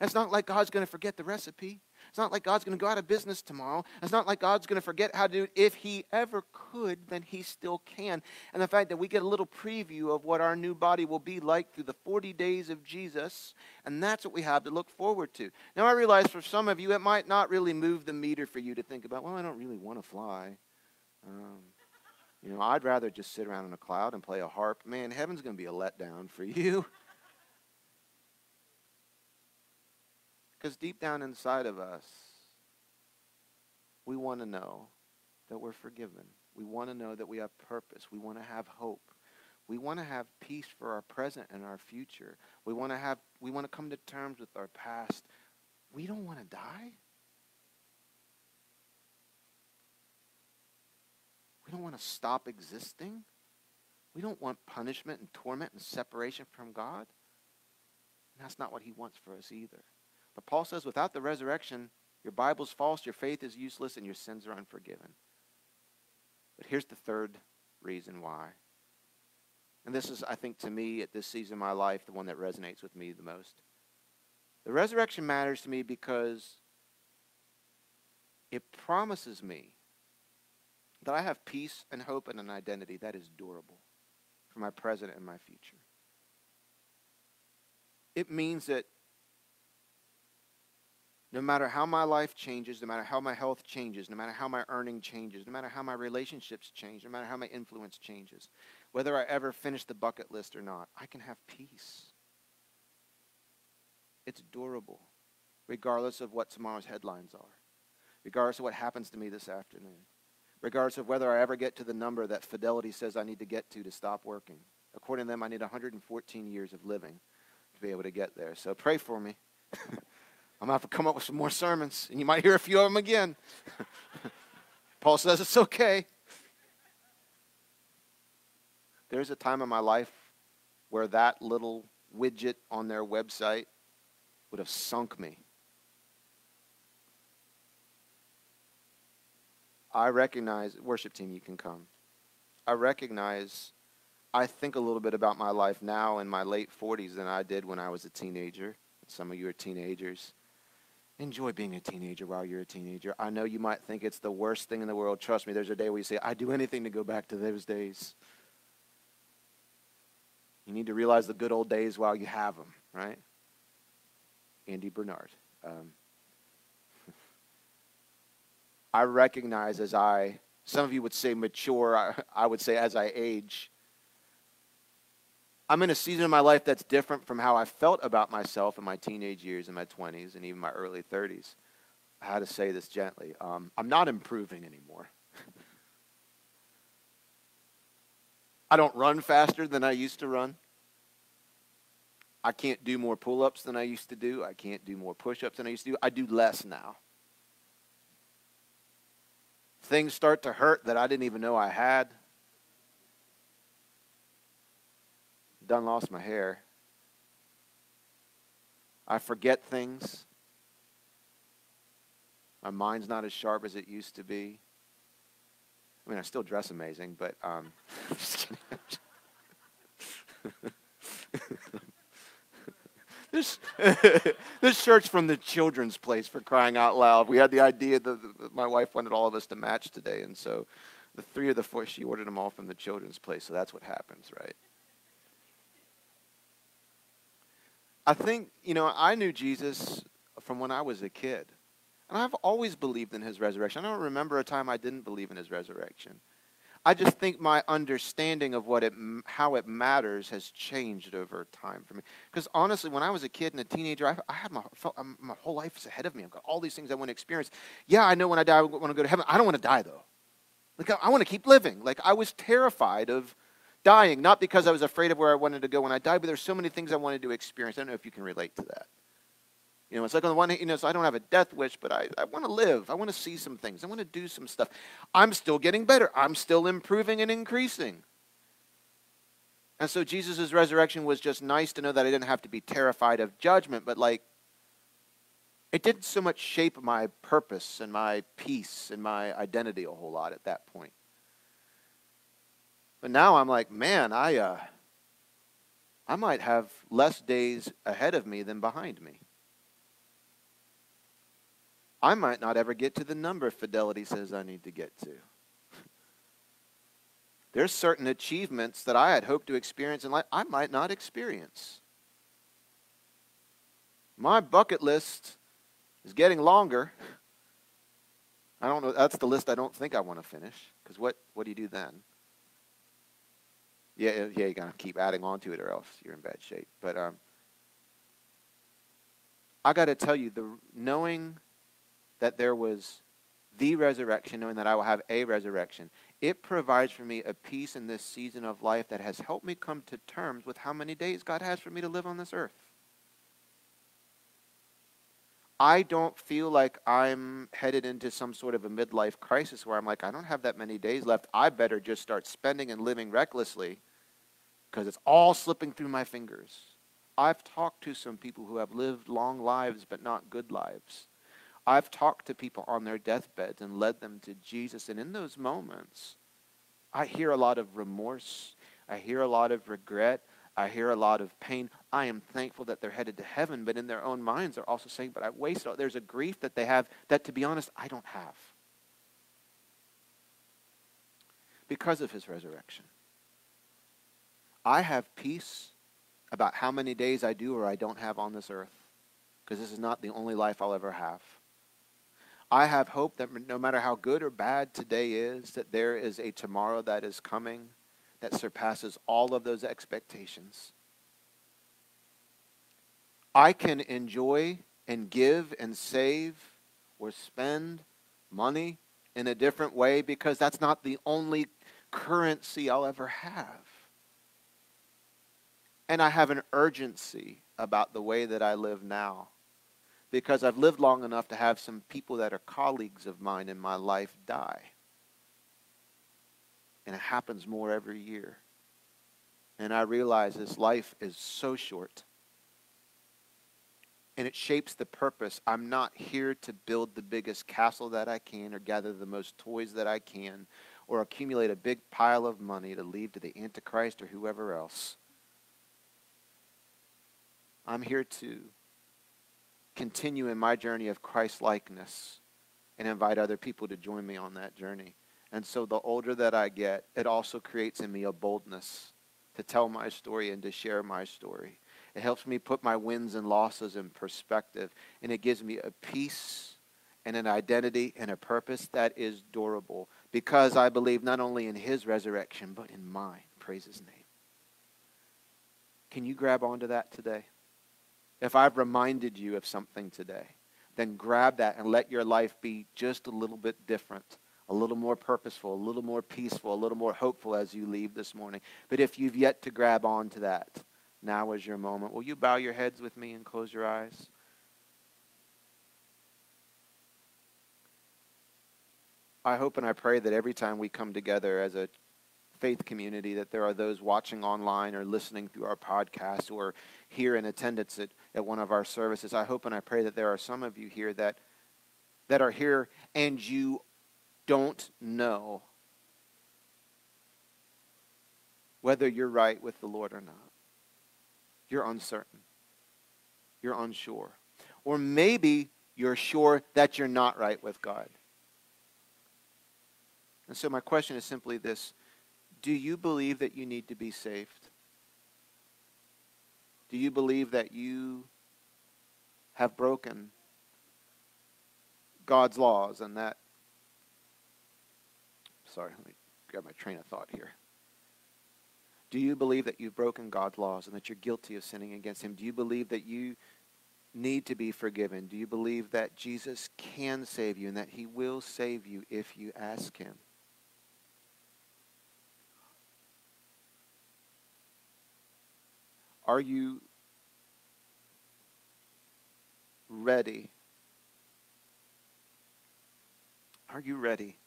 It's not like God's going to forget the recipe. It's not like God's going to go out of business tomorrow. It's not like God's going to forget how to do it. If He ever could, then He still can. And the fact that we get a little preview of what our new body will be like through the 40 days of Jesus, and that's what we have to look forward to. Now, I realize for some of you, it might not really move the meter for you to think about, well, I don't really want to fly. Um, you know, I'd rather just sit around in a cloud and play a harp. Man, heaven's going to be a letdown for you. Because deep down inside of us, we want to know that we're forgiven. We want to know that we have purpose. We want to have hope. We want to have peace for our present and our future. We want to have we want to come to terms with our past. We don't want to die. We don't want to stop existing. We don't want punishment and torment and separation from God. And that's not what he wants for us either. But Paul says, without the resurrection, your Bible's false, your faith is useless, and your sins are unforgiven. But here's the third reason why. And this is, I think, to me, at this season of my life, the one that resonates with me the most. The resurrection matters to me because it promises me that I have peace and hope and an identity that is durable for my present and my future. It means that no matter how my life changes, no matter how my health changes, no matter how my earning changes, no matter how my relationships change, no matter how my influence changes, whether I ever finish the bucket list or not, I can have peace. It's durable, regardless of what tomorrow's headlines are, regardless of what happens to me this afternoon, regardless of whether I ever get to the number that Fidelity says I need to get to to stop working. According to them, I need 114 years of living to be able to get there. So pray for me. I'm going to have to come up with some more sermons, and you might hear a few of them again. Paul says it's okay. There's a time in my life where that little widget on their website would have sunk me. I recognize, worship team, you can come. I recognize, I think a little bit about my life now in my late 40s than I did when I was a teenager. Some of you are teenagers. Enjoy being a teenager while you're a teenager. I know you might think it's the worst thing in the world. Trust me, there's a day where you say, I'd do anything to go back to those days. You need to realize the good old days while you have them, right? Andy Bernard. Um, I recognize as I, some of you would say mature, I, I would say as I age, I'm in a season of my life that's different from how I felt about myself in my teenage years, in my 20s, and even my early 30s. How to say this gently? Um, I'm not improving anymore. I don't run faster than I used to run. I can't do more pull ups than I used to do. I can't do more push ups than I used to do. I do less now. Things start to hurt that I didn't even know I had. Done lost my hair. I forget things. My mind's not as sharp as it used to be. I mean, I still dress amazing, but um, this this shirt's from the children's place for crying out loud. We had the idea that, that my wife wanted all of us to match today, and so the three of the four she ordered them all from the children's place. So that's what happens, right? I think, you know, I knew Jesus from when I was a kid. And I've always believed in his resurrection. I don't remember a time I didn't believe in his resurrection. I just think my understanding of what it, how it matters has changed over time for me. Because honestly, when I was a kid and a teenager, I, I had my, felt, um, my whole life is ahead of me. I've got all these things I want to experience. Yeah, I know when I die, I want to go to heaven. I don't want to die though. Like I, I want to keep living. Like I was terrified of dying, not because I was afraid of where I wanted to go when I died, but there's so many things I wanted to experience. I don't know if you can relate to that. You know, it's like on the one hand, you know, so I don't have a death wish, but I, I want to live. I want to see some things. I want to do some stuff. I'm still getting better. I'm still improving and increasing. And so Jesus' resurrection was just nice to know that I didn't have to be terrified of judgment, but like, it didn't so much shape my purpose and my peace and my identity a whole lot at that point. But now I'm like, man, I, uh, I might have less days ahead of me than behind me. I might not ever get to the number Fidelity says I need to get to. There's certain achievements that I had hoped to experience in life I might not experience. My bucket list is getting longer. I don't know. That's the list I don't think I want to finish. Because what, what do you do then? Yeah, yeah, you gotta keep adding on to it, or else you're in bad shape. But um, I got to tell you, the knowing that there was the resurrection, knowing that I will have a resurrection, it provides for me a peace in this season of life that has helped me come to terms with how many days God has for me to live on this earth. I don't feel like I'm headed into some sort of a midlife crisis where I'm like, I don't have that many days left. I better just start spending and living recklessly because it's all slipping through my fingers. I've talked to some people who have lived long lives but not good lives. I've talked to people on their deathbeds and led them to Jesus. And in those moments, I hear a lot of remorse. I hear a lot of regret. I hear a lot of pain. I am thankful that they're headed to heaven, but in their own minds, they're also saying, But I wasted all. There's a grief that they have that, to be honest, I don't have because of his resurrection. I have peace about how many days I do or I don't have on this earth because this is not the only life I'll ever have. I have hope that no matter how good or bad today is, that there is a tomorrow that is coming that surpasses all of those expectations. I can enjoy and give and save or spend money in a different way because that's not the only currency I'll ever have. And I have an urgency about the way that I live now because I've lived long enough to have some people that are colleagues of mine in my life die. And it happens more every year. And I realize this life is so short. And it shapes the purpose. I'm not here to build the biggest castle that I can or gather the most toys that I can or accumulate a big pile of money to leave to the Antichrist or whoever else. I'm here to continue in my journey of Christ likeness and invite other people to join me on that journey. And so the older that I get, it also creates in me a boldness to tell my story and to share my story. It helps me put my wins and losses in perspective, and it gives me a peace and an identity and a purpose that is durable because I believe not only in his resurrection, but in mine. Praise his name. Can you grab onto that today? If I've reminded you of something today, then grab that and let your life be just a little bit different, a little more purposeful, a little more peaceful, a little more hopeful as you leave this morning. But if you've yet to grab on to that, now is your moment. Will you bow your heads with me and close your eyes? I hope and I pray that every time we come together as a faith community that there are those watching online or listening through our podcast or here in attendance at, at one of our services. I hope and I pray that there are some of you here that, that are here and you don't know whether you're right with the Lord or not. You're uncertain. You're unsure. Or maybe you're sure that you're not right with God. And so my question is simply this do you believe that you need to be saved? Do you believe that you have broken God's laws and that? Sorry, let me grab my train of thought here. Do you believe that you've broken God's laws and that you're guilty of sinning against Him? Do you believe that you need to be forgiven? Do you believe that Jesus can save you and that He will save you if you ask Him? Are you ready? Are you ready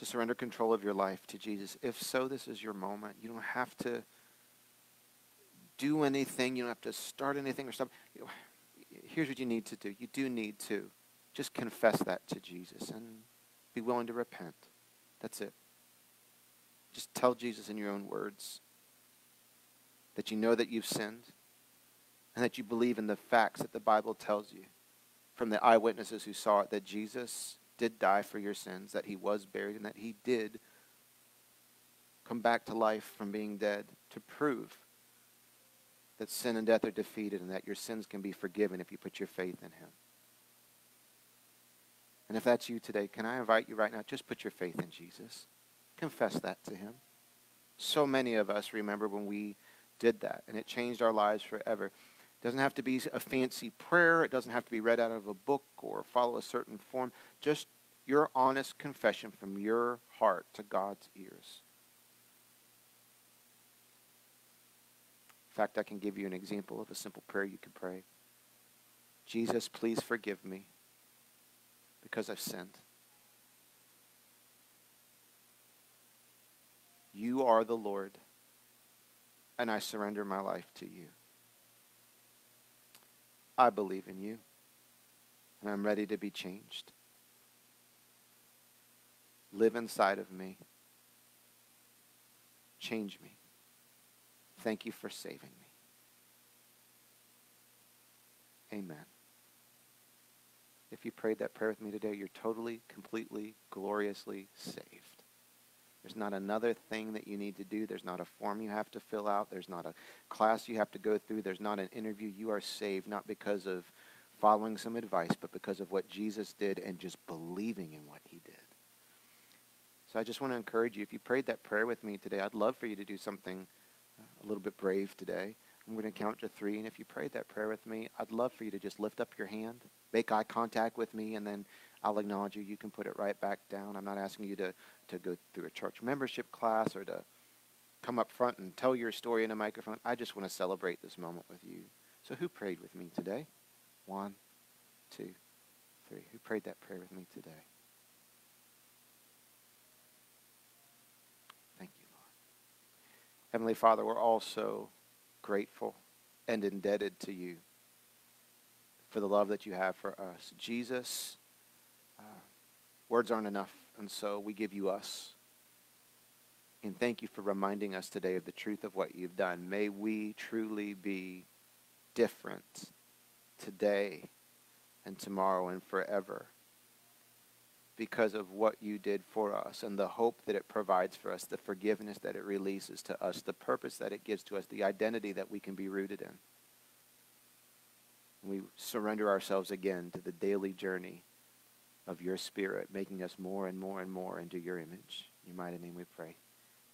to surrender control of your life to Jesus? If so, this is your moment. You don't have to do anything. You don't have to start anything or stop. Here's what you need to do. You do need to just confess that to Jesus and be willing to repent. That's it. Just tell Jesus in your own words that you know that you've sinned and that you believe in the facts that the Bible tells you from the eyewitnesses who saw it that Jesus did die for your sins, that he was buried, and that he did come back to life from being dead to prove that sin and death are defeated and that your sins can be forgiven if you put your faith in him. And if that's you today, can I invite you right now? Just put your faith in Jesus. Confess that to him. So many of us remember when we did that, and it changed our lives forever. It doesn't have to be a fancy prayer. It doesn't have to be read out of a book or follow a certain form. Just your honest confession from your heart to God's ears. In fact, I can give you an example of a simple prayer you can pray. Jesus, please forgive me because I've sinned. You are the Lord and I surrender my life to you. I believe in you, and I'm ready to be changed. Live inside of me. Change me. Thank you for saving me. Amen. If you prayed that prayer with me today, you're totally, completely, gloriously saved. There's not another thing that you need to do. There's not a form you have to fill out. There's not a class you have to go through. There's not an interview. You are saved not because of following some advice, but because of what Jesus did and just believing in what he did. So I just want to encourage you if you prayed that prayer with me today, I'd love for you to do something uh, a little bit brave today. I'm going to count to three, and if you prayed that prayer with me, I'd love for you to just lift up your hand, make eye contact with me, and then I'll acknowledge you. You can put it right back down. I'm not asking you to, to go through a church membership class or to come up front and tell your story in a microphone. I just want to celebrate this moment with you. So, who prayed with me today? One, two, three. Who prayed that prayer with me today? Thank you, Lord. Heavenly Father, we're all so grateful and indebted to you for the love that you have for us. Jesus, uh, Words aren't enough, and so we give you us. And thank you for reminding us today of the truth of what you've done. May we truly be different today and tomorrow and forever because of what you did for us and the hope that it provides for us, the forgiveness that it releases to us, the purpose that it gives to us, the identity that we can be rooted in. We surrender ourselves again to the daily journey of your spirit, making us more and more and more into your image. In your mighty name we pray.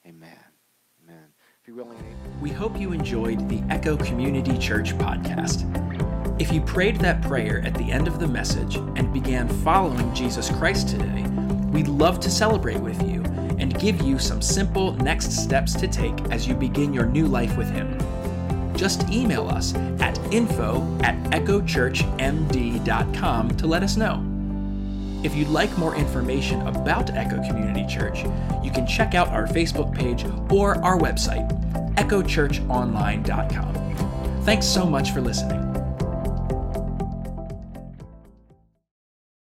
Amen. Amen. If you're willing, we hope you enjoyed the Echo Community Church podcast. If you prayed that prayer at the end of the message and began following Jesus Christ today, we'd love to celebrate with you and give you some simple next steps to take as you begin your new life with Him. Just email us at info at echochurchmd.com to let us know. If you'd like more information about Echo Community Church, you can check out our Facebook page or our website, echochurchonline.com. Thanks so much for listening.